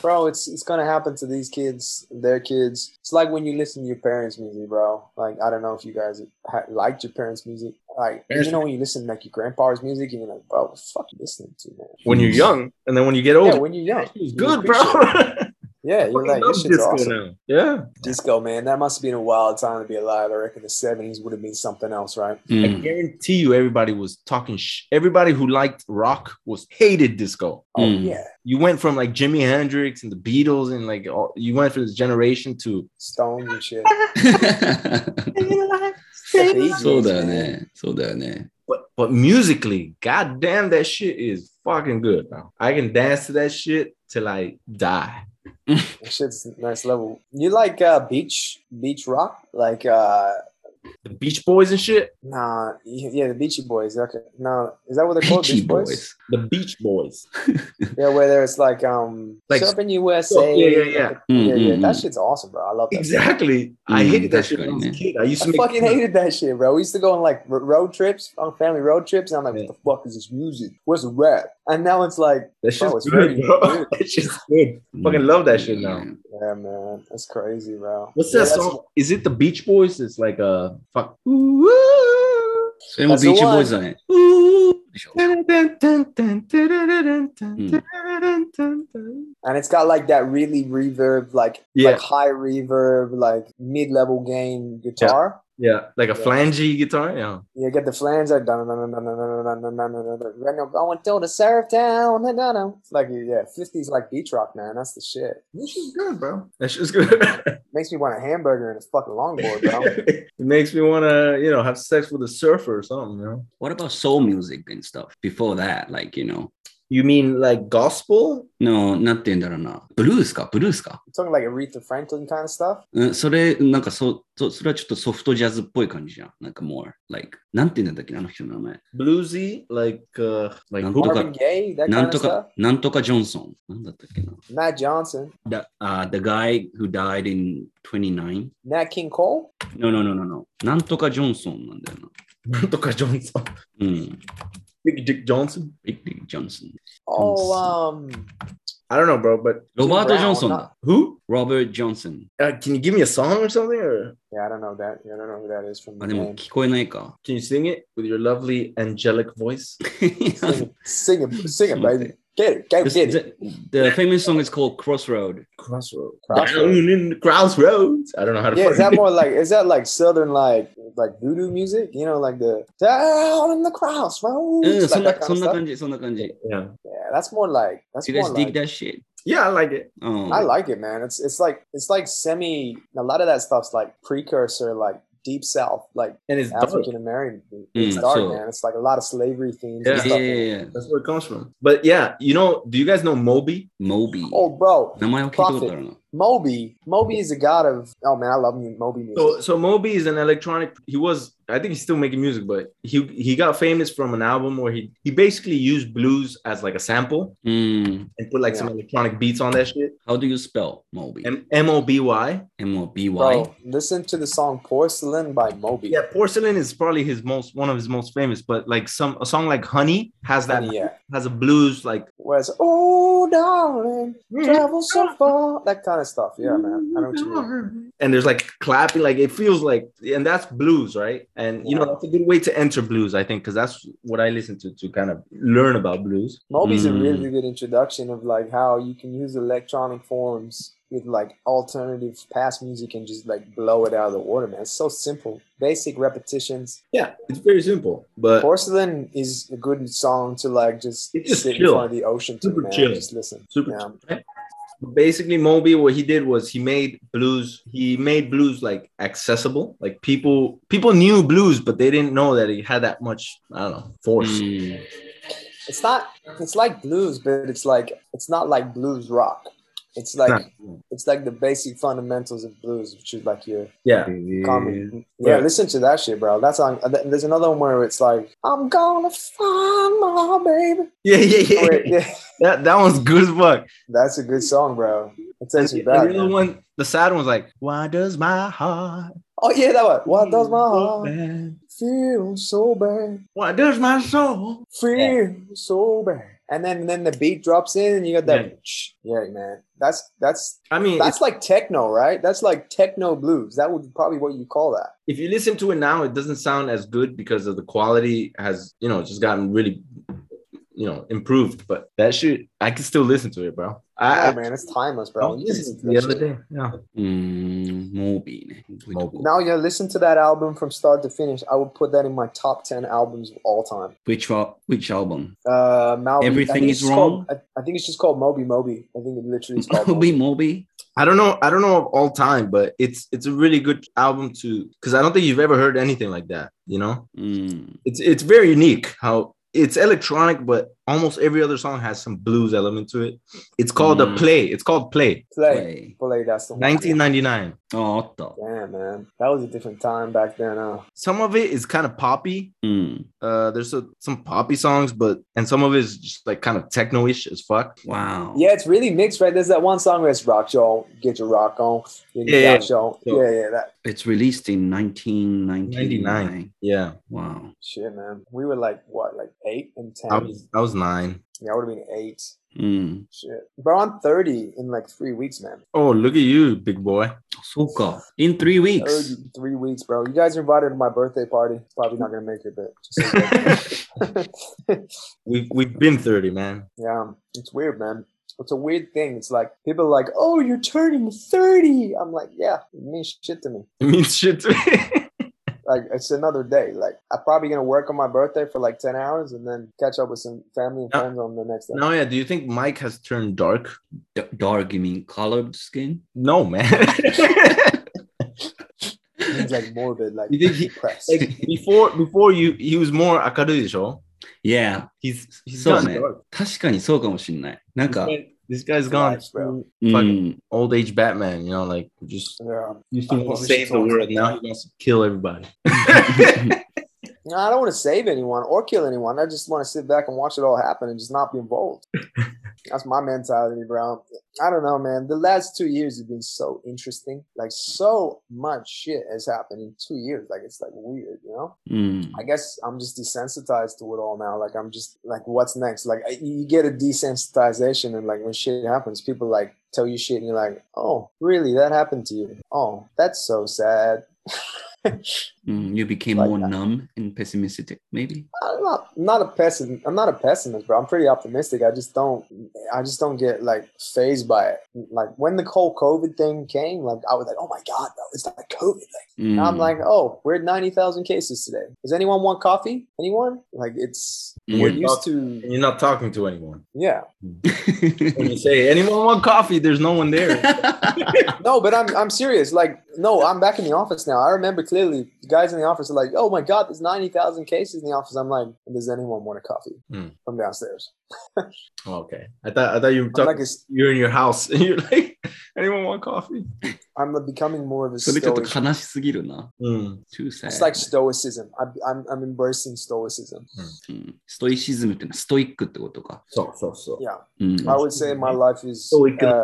Bro, it's it's gonna happen to these kids, their kids. It's like when you listen to your parents' music, bro. Like I don't know if you guys ha- liked your parents' music. Like you know when you listen to like your grandpa's music and you're like, bro, what the fuck you listening to, man? When you're young, and then when you get older, yeah, when you're young, it's good, bro. appreciate it. Yeah, you're fucking like, love this shit's disco awesome. now. Yeah. Disco, man, that must have been a wild time to be alive. I reckon the 70s would have been something else, right? I Mm. guarantee you, everybody was talking. Sh- everybody who liked rock was hated disco. Oh, Mm. yeah. You went from like Jimi Hendrix and the Beatles, and like all, you went from this generation to Stones and shit. そうだよね。そうだよね。 But but musically, goddamn, that shit is fucking good. Now I can dance to that shit till I die. That shit's nice level. You like uh, beach beach rock? Like uh The Beach Boys and shit. nah, yeah, the Beachy Boys. Okay, no, is that what they're called? Beachy Beach Boys? The Beach Boys. Yeah, whether it's like um Like- Surfing USA. Oh, yeah, yeah, yeah. Mm, yeah, yeah. mm, That mm. shit's awesome, bro. I love that. Exactly. I Mm, hated that shit when I was a kid. I used to I make fucking hated that shit, bro. We used to go on like road trips, on family road trips, and I'm like, Yeah. what the fuck is this music? Where's the rap? And now it's like that shit's bro, good, bro. It's just good. Fucking love that shit now. Yeah, man, that's crazy, bro. What's yeah, that song? Is it the Beach Boys? It's like a fuck. Same with Beach Boys on it. And it's got like that really reverb, like yeah. like high reverb, like mid level gain guitar. Yeah, like a yeah. flangey guitar. Yeah. You get the flange like I'm going till the surf down. It's like yeah, fifties like beach rock, man. That's the shit. This is good, bro. That's shit's good. makes me want a hamburger and a fucking longboard, bro. it makes me want to, you know, have sex with a surfer or something, you know. What about soul music and stuff before that? Like, you know, You mean like gospel? no, なんて言うんだろうな。ブルースかブルースか talking like Aretha Franklin kind of stuff? うん、それ、なんかそ、そそれはちょっとソフトジャズっぽい感じじゃん。なんか more, like, なんて言うんだっけなあの人の名前。Bluesy? Like, uh, like なん who? とか Marvin Gaye, that な kind ん of と stuff. か、なんとかジョンソン。なんだったっけな Matt Johnson, the, uh, the guy who died in 29? Nat King Cole. No, no, no, no, no. なんとかジョンソンなんだよな。なんとか Johnson. うん。Big Dick Johnson? ビッグ・ジョンソン。 Oh, um, I don't know, bro, but ロバート・ジョン Brown, ソン not- だ。 who? ロバート・ジョンソン。 Uh, can you give me a song or something? Or yeah, I don't know that. Yeah, I don't know who that is from あ、 the でも name. 聞こえないか。 can you sing it with your lovely angelic voice? Sing it, sing it, sing it, baby. Get it. Go this, get it. The, famous song is called Crossroad. Crossroad. Crossroad. Down crossroads. I don't know how to. Yeah, is that it. more like is that like southern like like voodoo music? You know, like the down in the crossroads. Yeah, like that kind of kanji. Yeah. Yeah, that's more like that's See, more that's like, dig that shit. Yeah, I like it. Oh. I like it, man. It's it's like it's like semi. A lot of that stuff's like precursor, like deep south, like and it's African American. It's mm, dark, so, man. It's like a lot of slavery themes. Yeah, yeah, yeah, yeah, That's where it comes from. But yeah, you know, do you guys know Moby? Moby. Oh, bro. Prophet. Moby. Moby is a god of. Oh man, I love Moby music. So, so Moby is an electronic. He was I think he's still making music, but he he got famous from an album where he he basically used blues as like a sample mm. うん。and put like some electronic beats on that shit. How do you spell Moby? M M O B Y. M-O-B-Y? Bro, listen to the song "Porcelain" by Moby. Yeah, Porcelain is probably his most one of his most famous, but like some a song like Honey has that Honey, yeah. has a blues like Where it's oh darling, travel so mm-hmm. far, that kind of stuff. Yeah, man. I know what you mean. and there's like clapping, like it feels like, and that's blues, right? And you know that's a good way to enter blues, I think, because that's what I listen to to kind of learn about blues. Moby's a Mm. really good introduction of like how you can use electronic forms with like alternative past music and just like blow it out of the water, man. It's so simple, basic repetitions. Yeah, it's very simple, but Porcelain is a good song to like just, just sit chill. in front of the ocean to, Super man. chill. Just listen. super. Yeah. Basically, Moby, what he did was he made blues. He made blues like accessible. Like people, people knew blues, but they didn't know that he had that much. I don't know force. Mm. It's not. It's like blues, but it's like it's not like blues rock. It's like Nah. it's like the basic fundamentals of blues, which is like your Yeah, common. Yeah, Right. listen to that shit, bro. That's on. There's another one where it's like, "I'm gonna find my baby." yeah, yeah, yeah. Wait, yeah, That that one's good as fuck. that's a good song, bro. It takes me And back. the other one, the sad one's like, "Why does my heart Oh yeah, that one. Why does my heart bad? feel so bad? Why does my soul?" Feel so bad. And then then the beat drops in, and you got that. Yeah, man. That's that's I mean, that's like techno, right? That's like techno blues. That would probably what you call that. if you listen to it now, it doesn't sound as good because of the quality has, you know, just gotten really you know improved, but that shit I can still listen to it, bro. I, yeah, man, it's timeless, bro. the other shit. day, yeah. Mm, Moby. Now, yeah, listen to that album from start to finish. I would put that in my top ten albums of all time. Which which album? Uh, everything is wrong. Called, I, I, think it's just called Moby Moby. I think it literally is called Moby Moby. I don't know. I don't know of all time, but it's it's a really good album to because I don't think you've ever heard anything like that. You know, mm. it's it's very unique how it's electronic, but almost every other song has some blues element to it. It's called mm. a play. It's called play. Play, play. That's the 1999. Oh, damn, man, that was a different time back then. Huh? Some of it is kind of poppy. Mm. Uh, there's a, some poppy songs, but and some of it is just like kind of techno-ish as fuck. Wow. Yeah, it's really mixed, right? There's that one song where it's rock y'all, get your rock on, yeah, yeah. Yeah, yeah, that. It's released in 1999. 99. Yeah. Wow. Shit, man. We were like what, like eight and ten. I was, I was nine. Yeah, I would have been eight. Mm. Shit. Bro, I'm 30 in like three weeks, man. Oh, look at you, big boy. Suka. In three weeks. three weeks, bro. You guys invited to my birthday party. Probably not going to make it, but. Okay. we, we've been 30, man. Yeah, it's weird, man it's a weird thing. It's like people are like, "Oh, you're turning 30. I'm like, "Yeah, it means shit to me." It means shit to me. Like it's another day. Like I'm probably gonna work on my birthday for like 10 hours and then catch up with some family and Yeah. friends on the next day. no, yeah. Do you think Mike has turned dark? D- dark, you mean colored skin? No, man. He's like morbid, like You think he- depressed. like before, before you, he was more akaru desho. Yeah. He's he's So, gone man. dark. 確かにそうかもしんない。なんか、 this guy's gone Life, bro. fucking mm. ん。old age Batman. You know, like just yeah. used to want to save the world. Now he wants to kill everybody. No, I don't want to save anyone or kill anyone. I just want to sit back and watch it all happen and just not be involved. That's my mentality, bro. I don't know, man. The last two years have been so interesting. Like so much shit has happened in two years. Like it's like weird, you know. Hmm. うん。I guess I'm just desensitized to it all now. Like I'm just like, what's next? Like you get a desensitization, and like when shit happens, people like tell you shit, and you're like, oh, really? That happened to you? Oh, that's so sad. mm, you became like more that. numb and pessimistic, maybe. I'm not not a pessimist. I'm not a pessimist, bro. I'm pretty optimistic. I just don't. I just don't get like phased by it. Like when the whole COVID thing came, like I was like, oh my god, bro, it's like COVID. Mm. I'm like, oh, we're at ninety thousand cases today. Does anyone want coffee? Anyone? Like it's mm. we're used to. And you're not talking to anyone. Yeah. when you say anyone want coffee, there's no one there. no, but I'm I'm serious. Like no, I'm back in the office now. I remember clearly the guys in the office are like, oh my god, there's ninety thousand cases in the office. I'm like, does anyone want a coffee Mm. from downstairs? Oh, okay. I thought I thought you were I'm talking. like, it's, you're in your house and you're like, anyone want coffee? I'm becoming more of a それちょっと stoic 悲しすぎるな。 Mm. Too sad. It's like stoicism. I'm, I'm, I'm embracing stoicism. うんストイシズムってのはストイックってことか。 So so so. Yeah. うん。 I would say my life is, So we can. uh,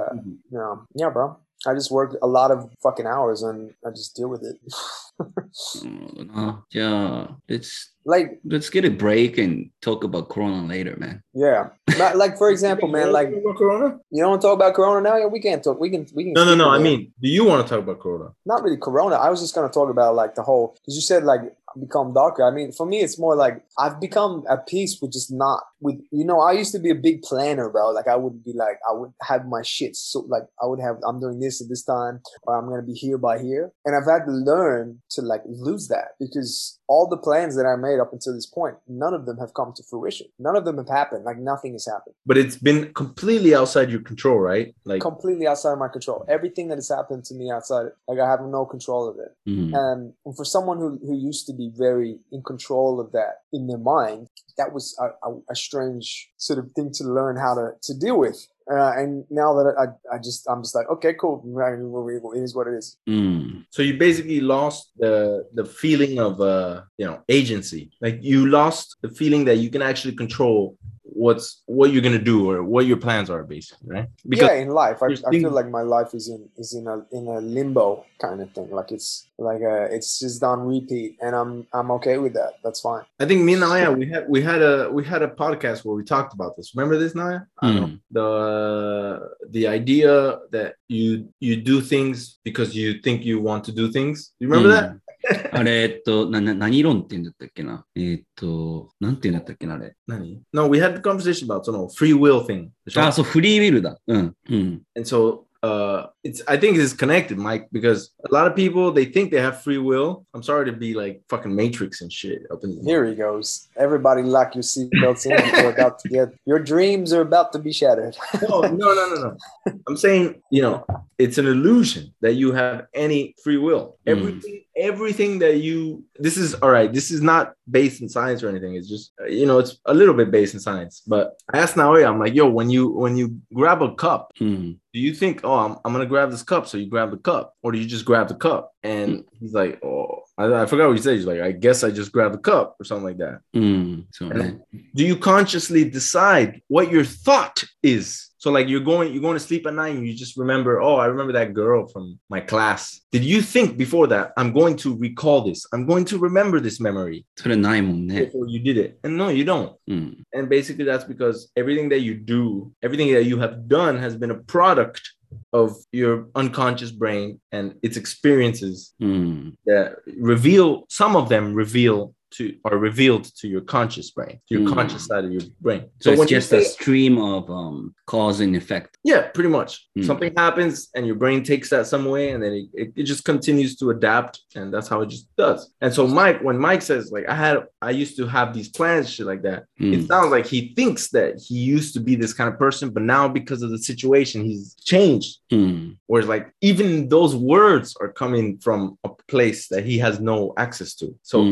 yeah, yeah, bro. I just work a lot of fucking hours and I just deal with it. uh, yeah, it's like let's get a break and talk about Corona later, man. Yeah, like for example, man, like Corona. You don't talk about Corona now. Yeah, we can't talk. We can. We can. No, no, no. I mean, do you want to talk about Corona? Not really Corona. I was just gonna talk about like the whole because you said like become darker. I mean, for me, it's more like I've become at peace with just not with, you know, I used to be a big planner, bro. Like I would be like, I would have my shit. So like I would have, I'm doing this at this time, or I'm going to be here by here. And I've had to learn to like lose that because all the plans that I made up until this point, none of them have come to fruition. None of them have happened. Like nothing has happened. But it's been completely outside your control, right? Like Completely outside of my control. Everything that has happened to me outside, like I have no control of it. Mm-hmm. うん。Um, and for someone who, who used to be very in control of that in their mind, that was a, a, a strange sort of thing to learn how to, to deal with. Uh, and now that I, I just, I'm just like, okay, cool. It is what it is. うん。so you basically lost the the feeling of uh you know agency. Like you lost the feeling that you can actually control what's what you're gonna do or what your plans are, basically, right? Because yeah, in life, I, there's I feel like my life is in is in a in a limbo kind of thing. Like it's like uh it's just on repeat, and I'm I'm okay with that. That's fine. I think me and Naoya we had we had a we had a podcast where we talked about this. Remember this, Naoya? I don't. The the idea that you you do things because you think you want to do things. You remember that? あれ、えっと、な、な、何論って言うんだったっけなえーっと、なんて言うんだったっけなあれ。何 No, we had the conversation about その free will thing. でしょあ、そう、フリーウィルだ。うん。うん。 And so uh it's I think it's connected, Mike, because a lot of people they think they have free will. I'm sorry to be like fucking matrix and shit up in Here he goes. Everybody lock your seatbelts in. You're about to get your dreams are about to be shattered. no, no, no, no, no. I'm saying, you know, it's an illusion that you have any free will. Mm. everything that you this is all right this is not based in science or anything. It's just uh, you know it's a little bit based in science. But i asked naoya i'm like yo when you when you grab a cup hmm. do you think oh I'm, I'm gonna grab this cup so you grab the cup or do you just grab the cup? And hmm. he's like oh i, I forgot what he said. He's like i guess i just grab the cup or something like that. Mm, so do you consciously decide what your thought is? So like you're going you're going to sleep at night and you just remember, oh, I remember that girl from my class. Did you think before that I'm going to recall this? I'm going to remember this memory. Before you did it. And no, you don't. Mm. And basically that's because everything that you do, everything that you have done has been a product of your unconscious brain and its experiences mm. that reveal some of them reveal to, are revealed to your conscious brain, to your Hmm. conscious side of your brain. So it's when you just a stream of um, cause and effect. yeah, pretty much. Hmm. Something happens and your brain takes that some way and then it, it, it just continues to adapt. And that's how it just does. And so Mike, when Mike says like, I had, I used to have these plans, shit like that. Hmm. it sounds like he thinks that he used to be this kind of person, but now because of the situation, he's changed. うん。Whereas, like, even those words are coming from a place that he has no access to. So,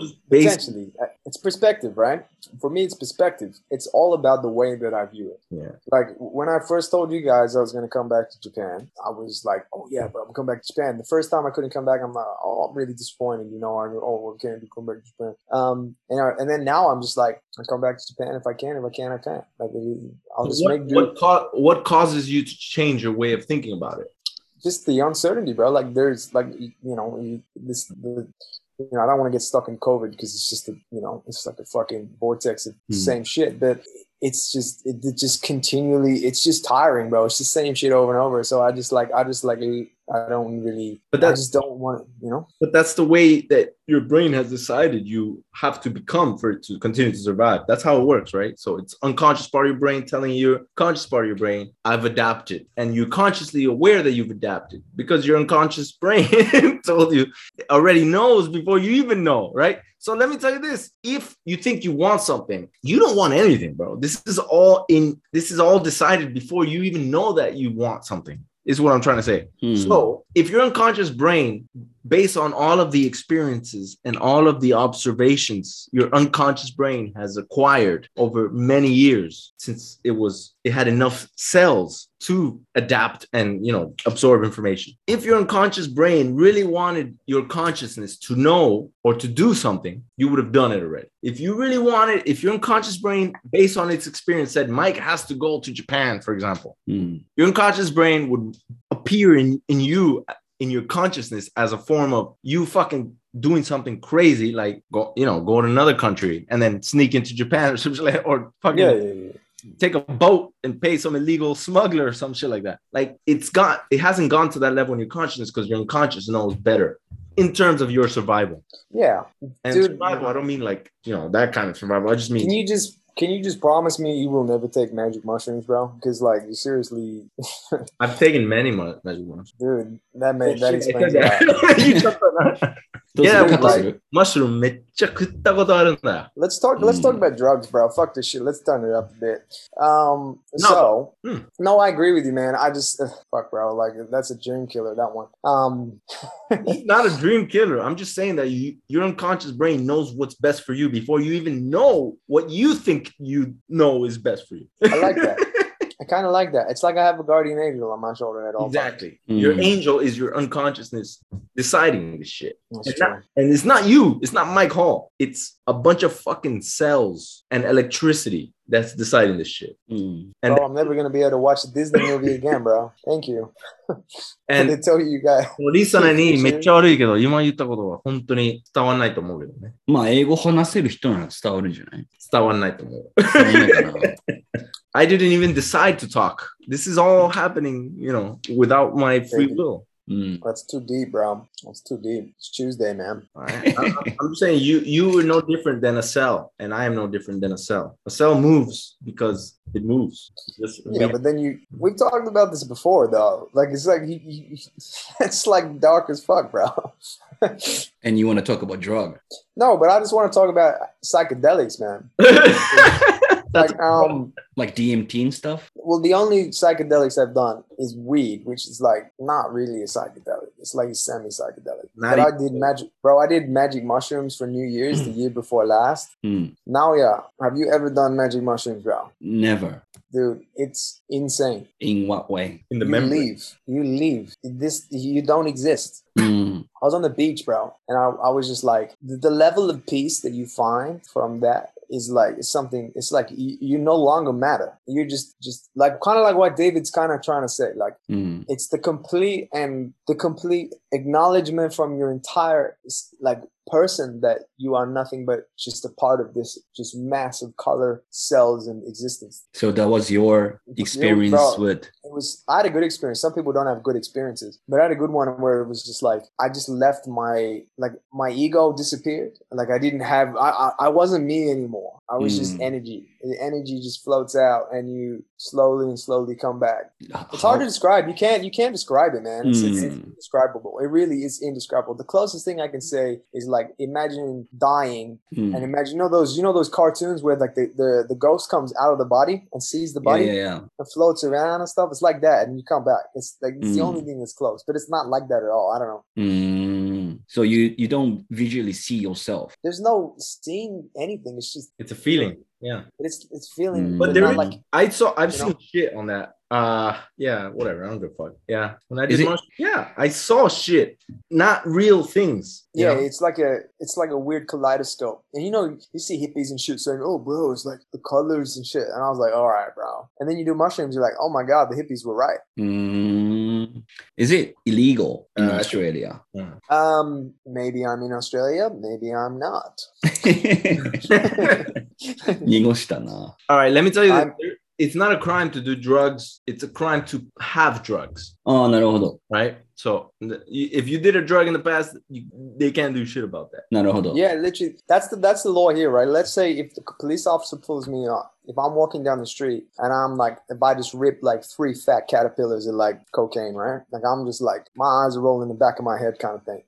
うん。it's all just based. Potentially, Uh, it's perspective, right? For me, it's perspective. It's all about the way that I view it. Yeah. Like when I first told you guys I was going to come back to Japan, I was like, "Oh yeah, but I'm coming back to Japan." The first time I couldn't come back, I'm like, "Oh, I'm really disappointed." You know, I oh, I can't come back to Japan. Um, and I, and then now I'm just like, I come back to Japan if I can. If I can, I can. Like I'll just What, make do. what, ca- what causes you to change your way of thinking about it? just the uncertainty, bro. Like there's like you you know this the you know I don't want to get stuck in COVID because it's just a you know it's like a fucking vortex of Hmm. same shit. But it's just it, it just continually it's just tiring, bro. It's the same shit over and over. So I just like I just like I don't really. But I that's just don't want. You know. but that's the way that your brain has decided you have to become for it to continue to survive. That's how it works, right? So it's unconscious part of your brain telling your conscious part of your brain, I've adapted. And you're consciously aware that you've adapted because your unconscious brain told you already knows before you even know, right? So let me tell you this. If you think you want something, you don't want anything, bro. This is all in this is all decided before you even know that you want something. Is what I'm trying to say. Hmm. So, if your unconscious brain, based on all of the experiences and all of the observations your unconscious brain has acquired over many years, since it was it had enough cells to adapt and you know absorb information. If your unconscious brain really wanted your consciousness to know or to do something, you would have done it already. If you really wanted, if your unconscious brain, based on its experience, said Mike has to go to Japan, for example, hmm. うん。your unconscious brain would appear in, in you in your consciousness as a form of you fucking doing something crazy like go you know go to another country and then sneak into japan or something like or fucking Yeah, yeah, yeah. take a boat and pay some illegal smuggler or some shit like that like it's got it hasn't gone to that level in your consciousness because your unconscious knows better in terms of your survival Yeah. and Dude. survival i don't mean like you know that kind of survival i just mean Can you just can you just promise me you will never take magic mushrooms, bro? Because like you seriously, i've taken many mu- magic ones dude, that may, that explains said a lot. that. You said that. どうす Yeah, る well, どうするマッシュルームめっちゃ食ったことあるんだよ。 Let's talk. Let's talk Mm. about drugs, bro. Fuck this shit. Let's turn it up a bit. Um. No, so, mm. no, I agree with you, man. I just ugh, fuck, bro. Like that's a dream killer. That one. Um. It's not a dream killer. I'm just saying that you, your unconscious brain knows what's best for you before you even know what you think you know is best for you. I like that. I kind of like that. It's like I have a guardian angel on my shoulder at all times. exactly. Mm. Your angel is your unconsciousness deciding this shit. That's And, true. not- and it's not you. It's not Mike Hall. It's a bunch of fucking cells and electricity that's deciding this shit. うん。 And bro, I'm never gonna be able to watch a Disney movie again, bro. Thank you. And they and tell you you got リサナにめっちゃ悪いけど、今言ったことは本当に伝わんないと思うけどね。まあ、英語話せる人なら伝わるんじゃない伝わんないと思う。 I didn't even decide to talk. This is all happening, you know, without my free will. Mm. That's too deep, bro. That's too deep. It's Tuesday, man. I, am saying you you are no different than a cell, and I am no different than a cell. A cell moves because it moves. Just yeah, but then you—we've talked about this before, though. Like it's like you, you, it's like dark as fuck, bro. and you want to talk about drug? No, but I just want to talk about psychedelics, man. That's Like um Like DMT and stuff? well the only psychedelics I've done is weed, which is like not really a psychedelic. It's like a semi psychedelic. Not But I did magic bro, I did magic mushrooms for New Year's the year before last. Mm. Now yeah. Have you ever done magic mushrooms, bro? Never. Dude, it's insane. In what way? in the you memory. leave. You leave. This you don't exist. Mm. I was on the beach, bro, and I, I was just like, the, the level of peace that you find from that is like it's something. It's like you, you no longer matter. You're just just like kind of like what David's kind of trying to say. Like Mm. it's the complete and the complete acknowledgement from your entire like person that you are nothing but just a part of this just massive color cells and existence. So that was your experience with. it was I had a good experience. Some people don't have good experiences, but I had a good one where it was just like I just left my like my ego disappeared. Like I didn't have I I, I wasn't me anymore. I was just Mm. energy. The energy just floats out, and you slowly and slowly come back. It's hard to describe. You can't you can't describe it, man. It's, it's, it's Mm. indescribable. It really is indescribable. The closest thing I can say is like imagine dying Mm. and imagine you know those you know those cartoons where like the, the the ghost comes out of the body and sees the body yeah, yeah. and floats around and stuff. It's like that, and you come back. It's like it's the Mm. only thing that's close, but it's not like that at all. I don't know. So you you don't visually see yourself. There's no seeing anything. It's just It's a feeling. Yeah. but it's it's feeling, Mm. But but there like I saw I've seen know? shit on that. Uh yeah, whatever. I don't give a fuck. Yeah. When I Is did it- mush- yeah, I saw shit. Not real things. you yeah, know? it's like a it's like a weird kaleidoscope. And you know, you see hippies and shit saying, "Oh, bro, it's like the colors and shit." And I was like, "All right, bro." And then you do mushrooms, you're like, "Oh my god, the hippies were right." Mm. Is it illegal in uh, Australia? Yeah. Um, maybe I'm in Australia. Maybe I'm not. All right, let me tell you. I'm, It's not a crime to do drugs. It's a crime to have drugs, ああ、なるほど。 right? So the- if you did a drug in the past, you, they can't do shit about that. なるほど。 Yeah, literally, that's the that's the law here, right? Let's say if the police officer pulls me up, if I'm walking down the street and I'm like, if I just rip like three fat caterpillars of like cocaine, right? Like I'm just like my eyes are rolling in the back of my head, kind of thing.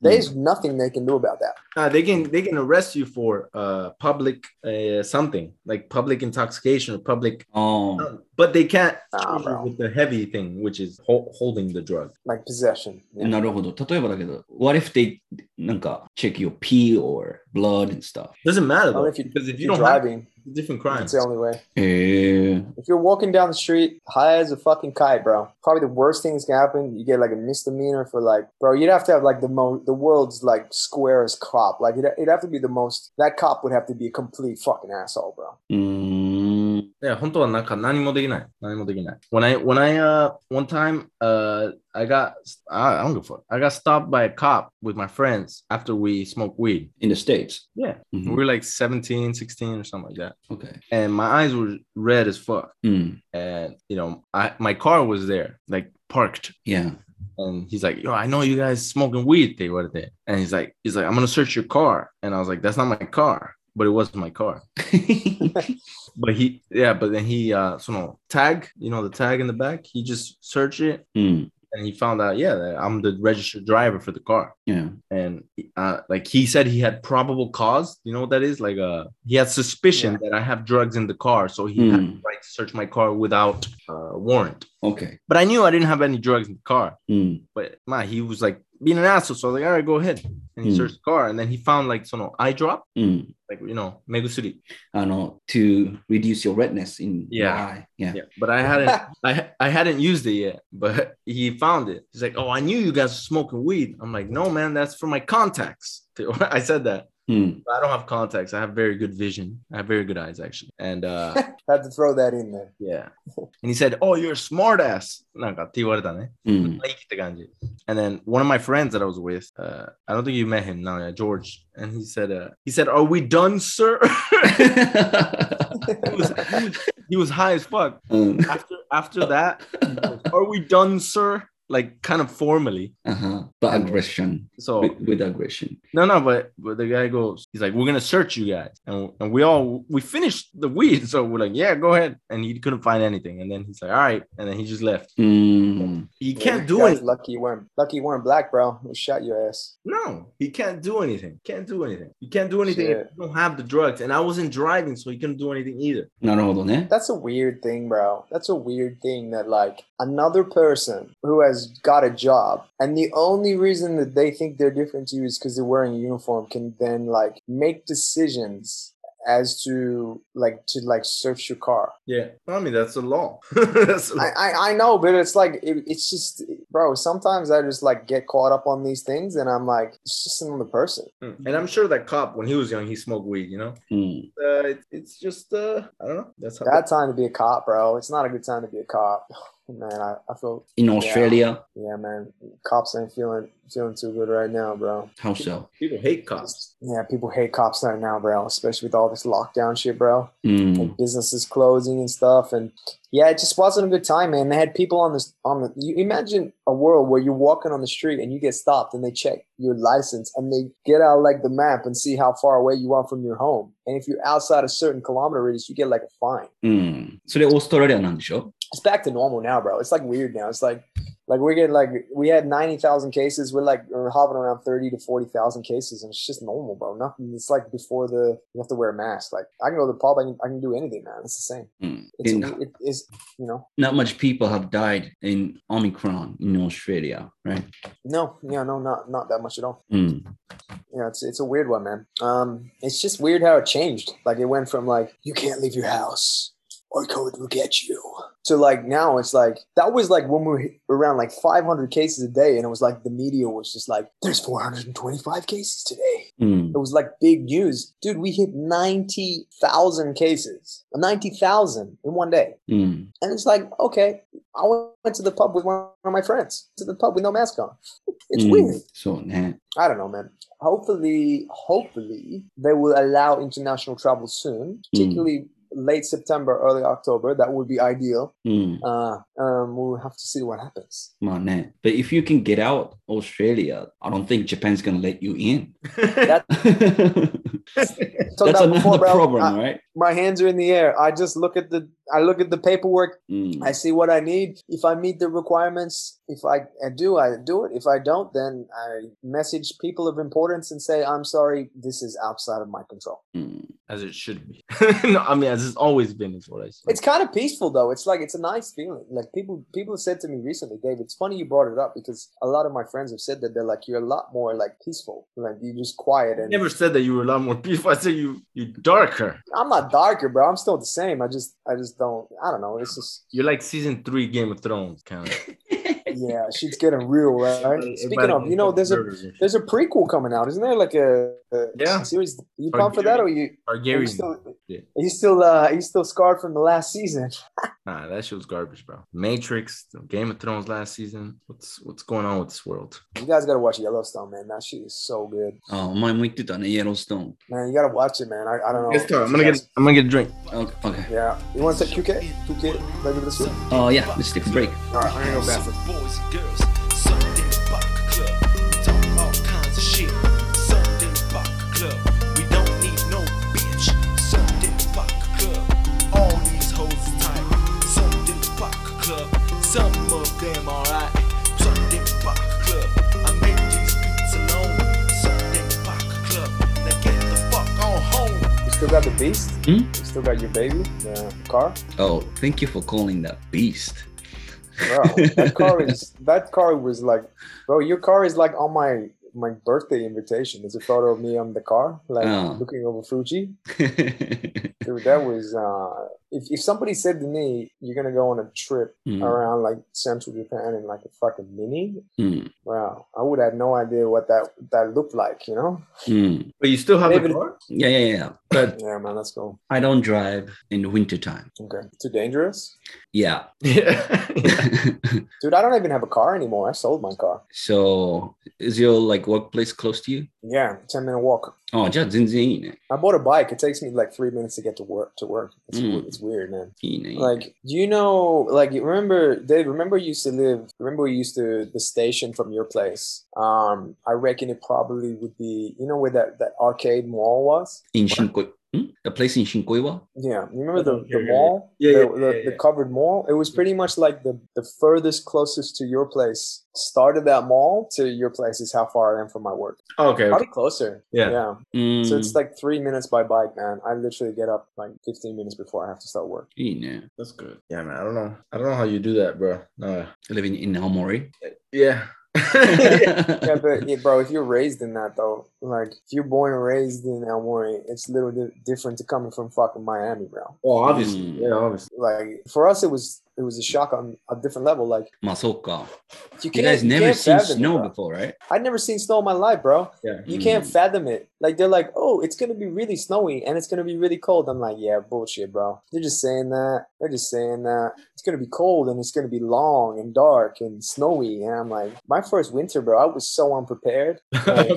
There's nothing they can do about that. Uh, they can they can arrest you for uh public uh, something like public intoxication or public, ああ。but they can't Nah, charge you bro. with the heavy thing, which is hol- holding the drug. Like possession. Yeah. なるほど。例えばだけど、what if they なんか check your pee or blood and stuff? Doesn't matter Well, though, if you- because if If you you're don't have driving, different that's crimes, the only way. へえ。 If you're walking down the street high as a fucking kite, bro, probably the worst things can happen. You get like a misdemeanor for like, bro, you'd have to have like the most, the world's like squarest cop. Like it'd, it'd have to be the most. That cop would have to be a complete fucking asshole, bro. うーん。 yeah, 本当はなんか何もできない。何もできない。When I when I uh one time uh I got I, I don't give a fuck. I got stopped by a cop with my friends after we smoked weed. in the States. Yeah. We うん were like 17, 16 or something like that. Okay. And my eyes were red as fuck. うん。 And you know, I my car was there, like parked. Yeah. And he's like, yo, I know you guys smoking weed. They what they and he's like, he's like, I'm gonna search your car. And I was like, that's not my car, but it wasn't my car. but he, yeah, but then he, uh, so no tag, you know, the tag in the back, he just searched it. Mm. And he found out, yeah, I'm the registered driver for the car. Yeah, and uh, like he said, he had probable cause. You know what that is? Like, uh, he had suspicion yeah. that I have drugs in the car, so he mm. had hmm. the right to search my car without uh, warrant. Okay. But I knew I didn't have any drugs in the car. Mm. But man, he was like being an asshole. So I was like, all right, go ahead. And he mm. searched the car, and then he found like so no eye drop, mm. like you know, megusuri. I know to reduce your redness in yeah. yeah. yeah, But I hadn't, I I hadn't used it yet. But he found it. He's like, oh, I knew you guys were smoking weed. I'm like, no, man, that's for my contacts. I said that. Hmm. I don't have contacts. I have very good vision. I have very good eyes, actually. And uh, had to throw that in there. Yeah. And he said, "Oh, you're a smart ass." Mm. And then one of my friends that I was with, uh, I don't think you met him now, yeah, George. And he said, uh, "He said, are we done, sir?" he, was, he was high as fuck. Mm. After after that, was, are we done, sir? like kind of formally. Uh-huh. But aggression. So with, with, aggression. No, no, but, but the guy goes, he's like, we're gonna search you guys. And, and we all we finished the weed. So we're like, yeah, go ahead. And he couldn't find anything. And then he's like, all right. And then he just left. Mm. He can't do it. Lucky you weren't lucky you weren't black, bro. He shot your ass. No, he can't do anything. Can't do anything. You can't do anything if you don't have the drugs. And I wasn't driving, so he couldn't do anything either. No, no. Eh? That's a weird thing, bro. That's a weird thing that like another person who has got a job and the only reason that they think they're different to you is because they're wearing a uniform can then like make decisions as to like to like search your car. Yeah, I mean that's the law. that's the law. I, I, I know, but it's like it, it's just bro, sometimes I just like get caught up on these things and I'm like, it's just another person. Mm. and I'm sure that cop, when he was young, he smoked weed. You know, うん。uh, it, it's just uh, I don't know. That's how. Bad time to be a cop, bro. It's not a good time to be a cop. Man, I, I feel In Australia, yeah, man. Cops ain't feeling feeling too good right now, bro. how so? people hate cops. Yeah, people hate cops right now, bro. Especially with all this lockdown shit, bro. Mm. And businesses closing and stuff. And yeah, it just wasn't a good time, man. They had people on this on the. You imagine a world where you're walking on the street and you get stopped and they check your license and they get out like the map and see how far away you are from your home. And if you're outside a certain kilometer radius, you get like a fine. うん。それオーストラリアなんでしょ it's back to normal now, bro. It's like weird now. It's like like we're getting like we had ninety thousand cases. We're like we're hopping around thirty to forty thousand cases, and it's just normal, bro. Nothing. It's like before the you have to wear a mask. Like I can go to the pub. I can, I can do anything, man. It's the same. Mm. It's, in, it's you know not much people have died in Omicron in Australia, right? No, yeah, no, not not that much at all. Mm. Yeah, it's it's a weird one, man. Um, it's just weird how it changed. Like it went from like you can't leave your house our code will get you. So like now it's like that was like when we were around like 500 cases a day, and it was like the media was just like, "There's 425 cases today." Mm. It was like big news, dude. We hit 90,000 cases, 90,000 in one day, mm. and it's like, okay, I went to the pub with one of my friends to the pub with no mask on. It's mm. weird. So. I don't know, man hopefully hopefully they will allow international travel soon hmm. particularly mm late September, early October. That would be ideal. Mm. Uh, um, we'll have to see what happens. Man, but if you can get out Australia, I don't think Japan's going to let you in. That's another before, problem, right? My hands are in the air. I just look at the I look at the paperwork. Mm. I see what I need. If I meet the requirements, if I, I do, I do it. If I don't, then I message people of importance and say, "I'm sorry, this is outside of my control." Hmm. うん。as it should be. no, I mean, as it's always been, is what I say. It's kind of peaceful though. It's like it's a nice feeling. Like people people said to me recently, Dave. It's funny you brought it up because a lot of my friends have said that they're like you're a lot more like peaceful. Like you're just quiet I and never said that you were a lot more peaceful. I said you you darker. I'm not darker, bro. I'm still the same. I just I just don't. I don't know. It's just You're like season three Game of Thrones kind of. yeah, she's getting real, right? Speaking of, you know, there's a there's a prequel coming out, isn't there? Like a, yeah. Series, you pumped for that, or you? Are you still? Yeah. Are you still? Uh, are you still scarred from the last season? nah, that shit was garbage, bro. Matrix, Game of Thrones last season. What's what's going on with this world? You guys gotta watch Yellowstone, man. That shit is so good. Oh, my week to on Yellowstone. Man, you gotta watch it, man. I, I don't know. Let's go. I'm gonna get. I'm gonna get a drink. Okay. okay. Yeah. You want to take QK? QK? Later this. Oh yeah. Let's take a break. All right. I'm gonna go bathroom. Boys and girls. Beast? Hmm? You still got your baby? The car? Oh, thank you for calling that beast. Bro, that car is that car was like, bro, your car is like on my my birthday invitation. There's a photo of me on the car, like Oh. looking over Fuji. Dude, that was uh if, if somebody said to me, You're gonna go on a trip Mm, around like central Japan in like a fucking mini, mm, wow, I would have no idea what that that looked like, you know? mm. But you still have David- the car? Yeah, yeah, yeah. But Yeah, man, let's go. I don't drive in the wintertime. Okay. Too dangerous? Yeah. Yeah. Dude, I don't even have a car anymore. I sold my car. so is your like workplace close to you? Yeah, ten minute walk. あじゃあ全然いいね。 I bought a bike. It takes me like three minutes to get to work. To work, it's Mm. it's weird, man. いいね。いいね Like, do you know? Like, you remember, Dave? Remember, you used to live. Remember, we used to the station from your place. Um, I reckon it probably would be. You know where that that arcade mall was? in 新 Hmm? The place in Shinkoiwa? Yeah. Remember the, the mall? Yeah, yeah, the, the, yeah, yeah. the covered mall? It was pretty much like the, the furthest closest to your place. Started that mall to your place is how far I am from my work. Oh, okay. Probably okay. closer. Yeah. Yeah. Mm. So it's hmm. like three minutes by bike, man. I literally get up like 15 minutes before I have to start work. Yeah. That's good. Yeah, man. I don't know. I don't know how you do that, bro. No. Living in Aomori? Yeah. Yeah, but yeah, bro, if you're raised in that though, like if you're born and raised in Aomori, it's a little di- different to coming from fucking Miami, bro. well, obviously. Mm. Yeah, obviously. Like for us, it was it was a shock on a different level. Like Masoka, you, you guys never you seen snow it, before, right? I'd never seen snow in my life, bro. Yeah. You mm-hmm. can't mm. fathom it. Like they're like, oh, it's gonna be really snowy and it's gonna be really cold. I'm like, yeah, bullshit, bro. They're just saying that. They're just saying that it's gonna be cold and it's gonna be long and dark and snowy. And I'm like, my first winter, bro, I was so unprepared. Like,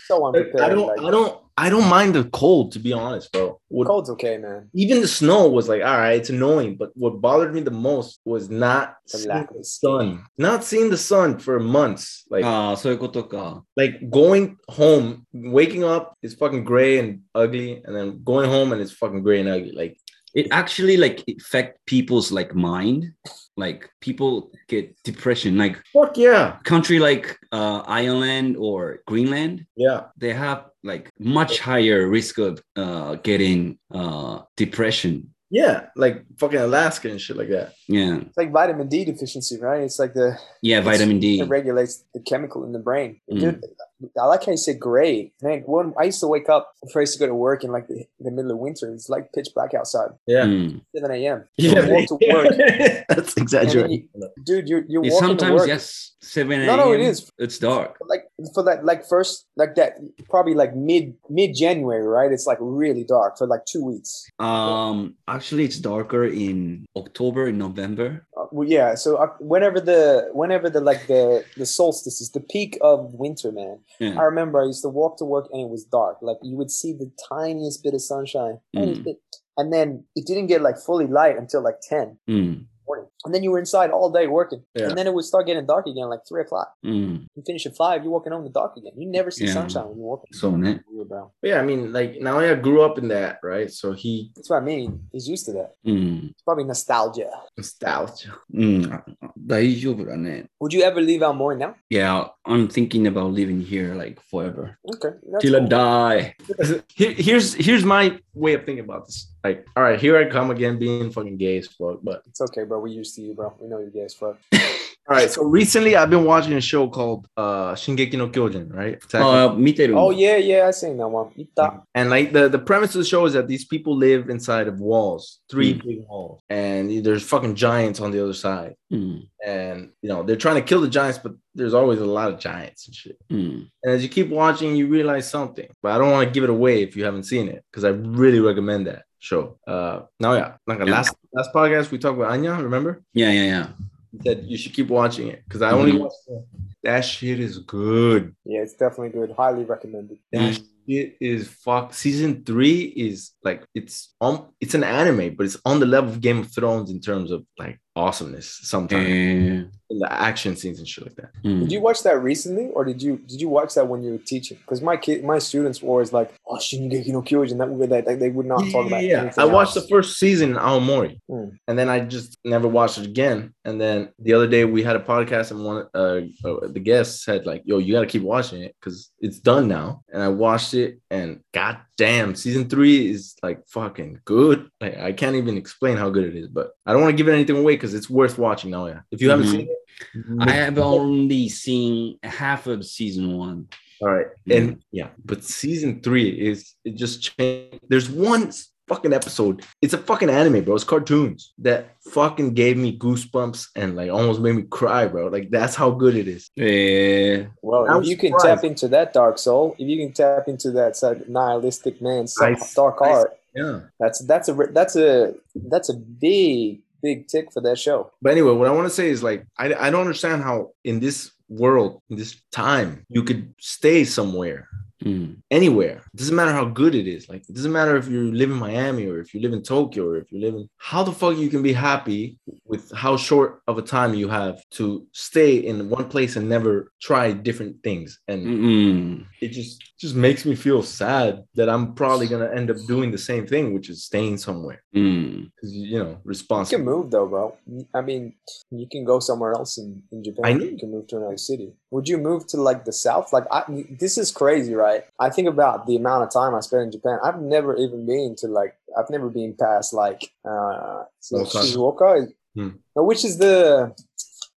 so unprepared. I don't. Like, I don't. I don't mind the cold, to be honest, bro. What, Cold's okay, man. Even the snow was like, all right, it's annoying. But what bothered me the most was not the seeing the sun, not seeing the sun for months. Like, ah, so like going home, waking up is fucking gray and ugly, and then going home and it's fucking gray and ugly. Like, it actually like affect people's like mind. Like people get depression. Like fuck yeah, country like uh Ireland or Greenland, yeah, they have like much higher risk of uh getting uh depression. yeah, like fucking Alaska and shit like that. Yeah. It's like vitamin D deficiency, right? It's like the Yeah, vitamin D. it regulates the chemical in the brain. Mm. Dude, I like how you said gray. Man, when I used to wake up before I used to go to work in like the, the middle of winter, it's like pitch black outside, Yeah, Mm. 7 a.m. yeah, You walk to work. that's exaggerating. you- dude, you're, you're It's walking to sometimes work. yes, seven a.m. No, no, it a.m. is. It's dark. Like for that, like first, like that, probably like mid mid January, right? It's like really dark for like two weeks. Um, actually, it's darker in October and November. Well, yeah. So uh, whenever the whenever the like the the solstice is the peak of winter, man. Yeah. I remember I used to walk to work and it was dark. Like you would see the tiniest bit of sunshine, Mm. bit, and then it didn't get like fully light until like ten Mm, morning. And then you were inside all day working. Yeah. And then it would start getting dark again, like three o'clock. Mm. You finish at five, you're walking home the dark again. You never see yeah. sunshine when you're walking. So. Yeah, I mean, like Naoya grew up in that, right? So he. That's what I mean. He's used to that. Mm. It's probably nostalgia. Nostalgia. Mm. Would you ever leave Aomori now? Yeah, I'm thinking about living here like forever. Okay. Till cool. I die. Here's here's my way of thinking about this like, all right, here I come again being fucking gay as fuck, but it's okay, bro. We used to you, bro. We know you're gay as fuck. all right, so recently I've been watching a show called uh Shingeki no Kyojin, right? Oh, uh, oh yeah, yeah, I seen that one. And like the, the premise of the show is that these people live inside of walls, three mm. big walls, and there's fucking giants on the other side. Mm. And you know, they're trying to kill the giants, but there's always a lot of giants and shit. Mm. And as you keep watching, you realize something. But I don't want to give it away if you haven't seen it, because I really recommend that show. Uh, now, yeah, like yeah. last last podcast we talked with Anya. Remember? Yeah, yeah, yeah. He said you should keep watching it because I mm-hmm. only watched it. that shit is good. Yeah, it's definitely good. Highly recommended. That mm. shit is fuck. Season three is like it's um it's an anime, but it's on the level of Game of Thrones in terms of like awesomeness sometimes in the action scenes and shit like that. Mm. Did you watch that recently, or did you did you watch that when you were teaching? Because my kid, my students were always like, "Oh, Shingeki no Kyojin," that would that like, they would not yeah, talk about. Yeah, I else. watched the first season in Aomori, mm. and then I just never watched it again. And then the other day we had a podcast, and one uh, uh the guest said like, "Yo, you got to keep watching it because it's done now." And I watched it, and god damn, season three is like fucking good. Like I can't even explain how good it is, but I don't want to give it anything away because it's worth watching now. Yeah, if you haven't Mhm. seen it. I have only seen half of season one. All right. And yeah, but season three is it just changed. There's one fucking episode. It's a fucking anime, bro. It's cartoons that fucking gave me goosebumps and like almost made me cry, bro. Like that's how good it is. え Well, I'm if you can tap into that dark soul, if you can tap into that sort of nihilistic man's I- dark I- heart, Yeah. that's that's a that's a that's a big big tick for that show. But anyway, what I want to say is like I, I don't understand how in this world, in this time, you could stay somewhere mm. anywhere. It doesn't matter how good it is. Like it doesn't matter if you live in Miami or if you live in Tokyo or if you live in how the fuck you can be happy with how short of a time you have to stay in one place and never try different things. And Mm-mm. it just just makes me feel sad that I'm probably gonna end up doing the same thing, which is staying somewhere. Mm. You know, responsible. You can move though, bro. I mean, you can go somewhere else in, in Japan. I need- you can move to another city. Would you move to like the south? Like I, this is crazy, right? I think about the amount of time I spent in Japan. I've never even been to like, I've never been past like, uh. Shizuoka. Hmm. Which is the,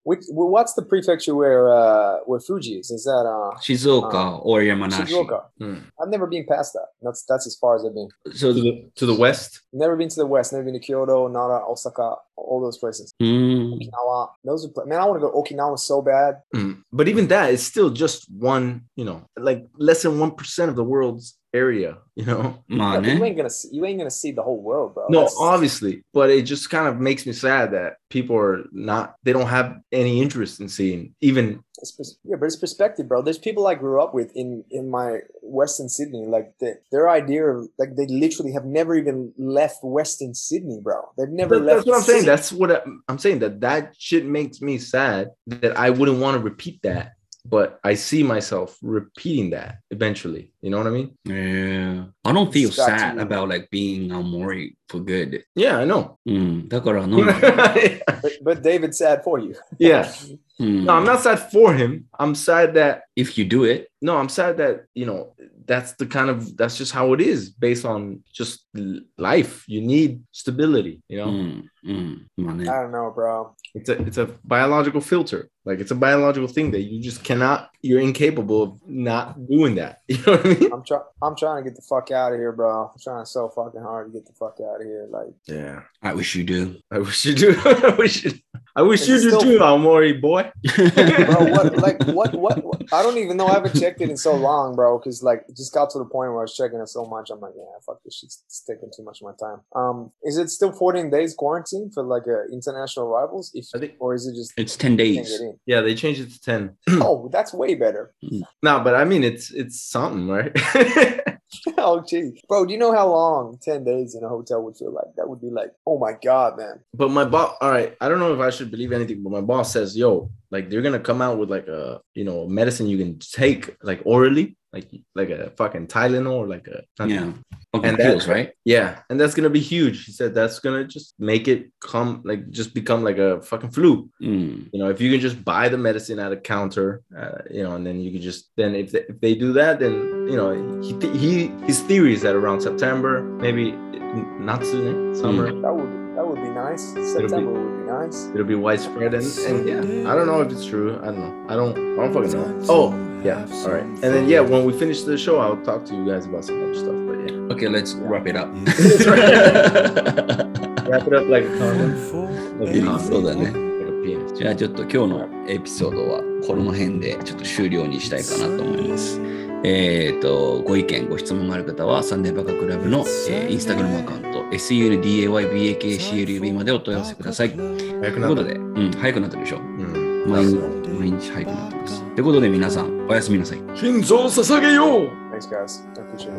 which, what's the prefecture where uh, where Fuji is? Is that uh, Shizuoka uh, or Yamanashi? Shizuoka. Mm. I've never been past that. That's that's as far as I've been. So to the, to the west. Never been to the west. Never been to Kyoto, Nara, Osaka, all those places. Mm. Okinawa. Those are man. I want to go Okinawa so bad. Mm. But even that is still just one. You know, like less than one percent of the world's area, you know. Man, you ain't gonna see, you ain't gonna see the whole world, bro. No, That's... obviously, but it just kind of makes me sad that people are not they don't have any interest in seeing even. Yeah, but it's perspective, bro. There's people I grew up with in in my Western Sydney, like the, their idea of like they literally have never even left Western Sydney, bro. They've never that, left. That's what I'm Sydney. saying. That's what I, I'm saying. That that shit makes me sad that I wouldn't want to repeat that but I see myself repeating that eventually. You know what I mean? Yeah. I don't feel Scott sad about like being Aomori for good. Yeah, I know. Mm, but David's sad for you. yeah. Mm. No, I'm not sad for him. I'm sad that if you do it. No, I'm sad that, you know, that's the kind of that's just how it is based on just life. You need stability, you know. Mm. Mm, I don't know, bro. It's a it's a biological filter. Like it's a biological thing that you just cannot. You're incapable of not doing that. You know what I mean? I'm trying. I'm trying to get the fuck out of here, bro. I'm trying so fucking hard to get the fuck out of here. Like, yeah. I wish you do. I wish you do. I wish. You, I wish you do too, Aomori boy. bro, what? Like what, what? What? I don't even know. I haven't checked it in so long, bro. Because like, it just got to the point where I was checking it so much. I'm like, yeah, fuck this shit's taking too much of my time. Um, is it still 14 days quarantine? For like uh, international rivals? If I think- or is it just It's 10 days. get? Yeah, they changed it to ten. Oh, that's way better. no, but I mean it's it's something, right? oh, gee, bro. Do you know how long 10 days in a hotel would feel like? That would be like, oh my god, man. But my boss, all right, I don't know if I should believe anything, but my boss says, yo, like they're gonna come out with like a you know medicine you can take like orally, like like a fucking Tylenol or like a Yeah. And And that- pills, right? yeah, and that's gonna be huge. He said that's gonna just make it come like just become like a fucking flu. うん。You know, if you can just buy the medicine at a counter, uh, you know, and then you can just then if they, if they do that, then you know he he his theory is that around September, maybe not soon, summer. That would that would be nice. September would be nice. it'll be widespread and, and yeah i don't know if it's true i don't know i don't i don't fucking know oh yeah all right and then yeah when we finish the show i'll talk to you guys about some other stuff but yeah Okay, let's wrap it up. wrap it up like a condom そうだね。じゃあちょっと今日のエピソードはこの辺でちょっと終了にしたいかなと思います。えっ、と、ご意見、ご質問がある方はサンデーバカクラブの、えーインスタグラムアカウント sundaybakclub までお問い合わせください。という早くなったことで、うん、早くなったでしょ。うん毎日毎日早くなってます。ということで皆さん、おやすみなさい。心臓を捧げよう Thanks, guys. I appreciate it.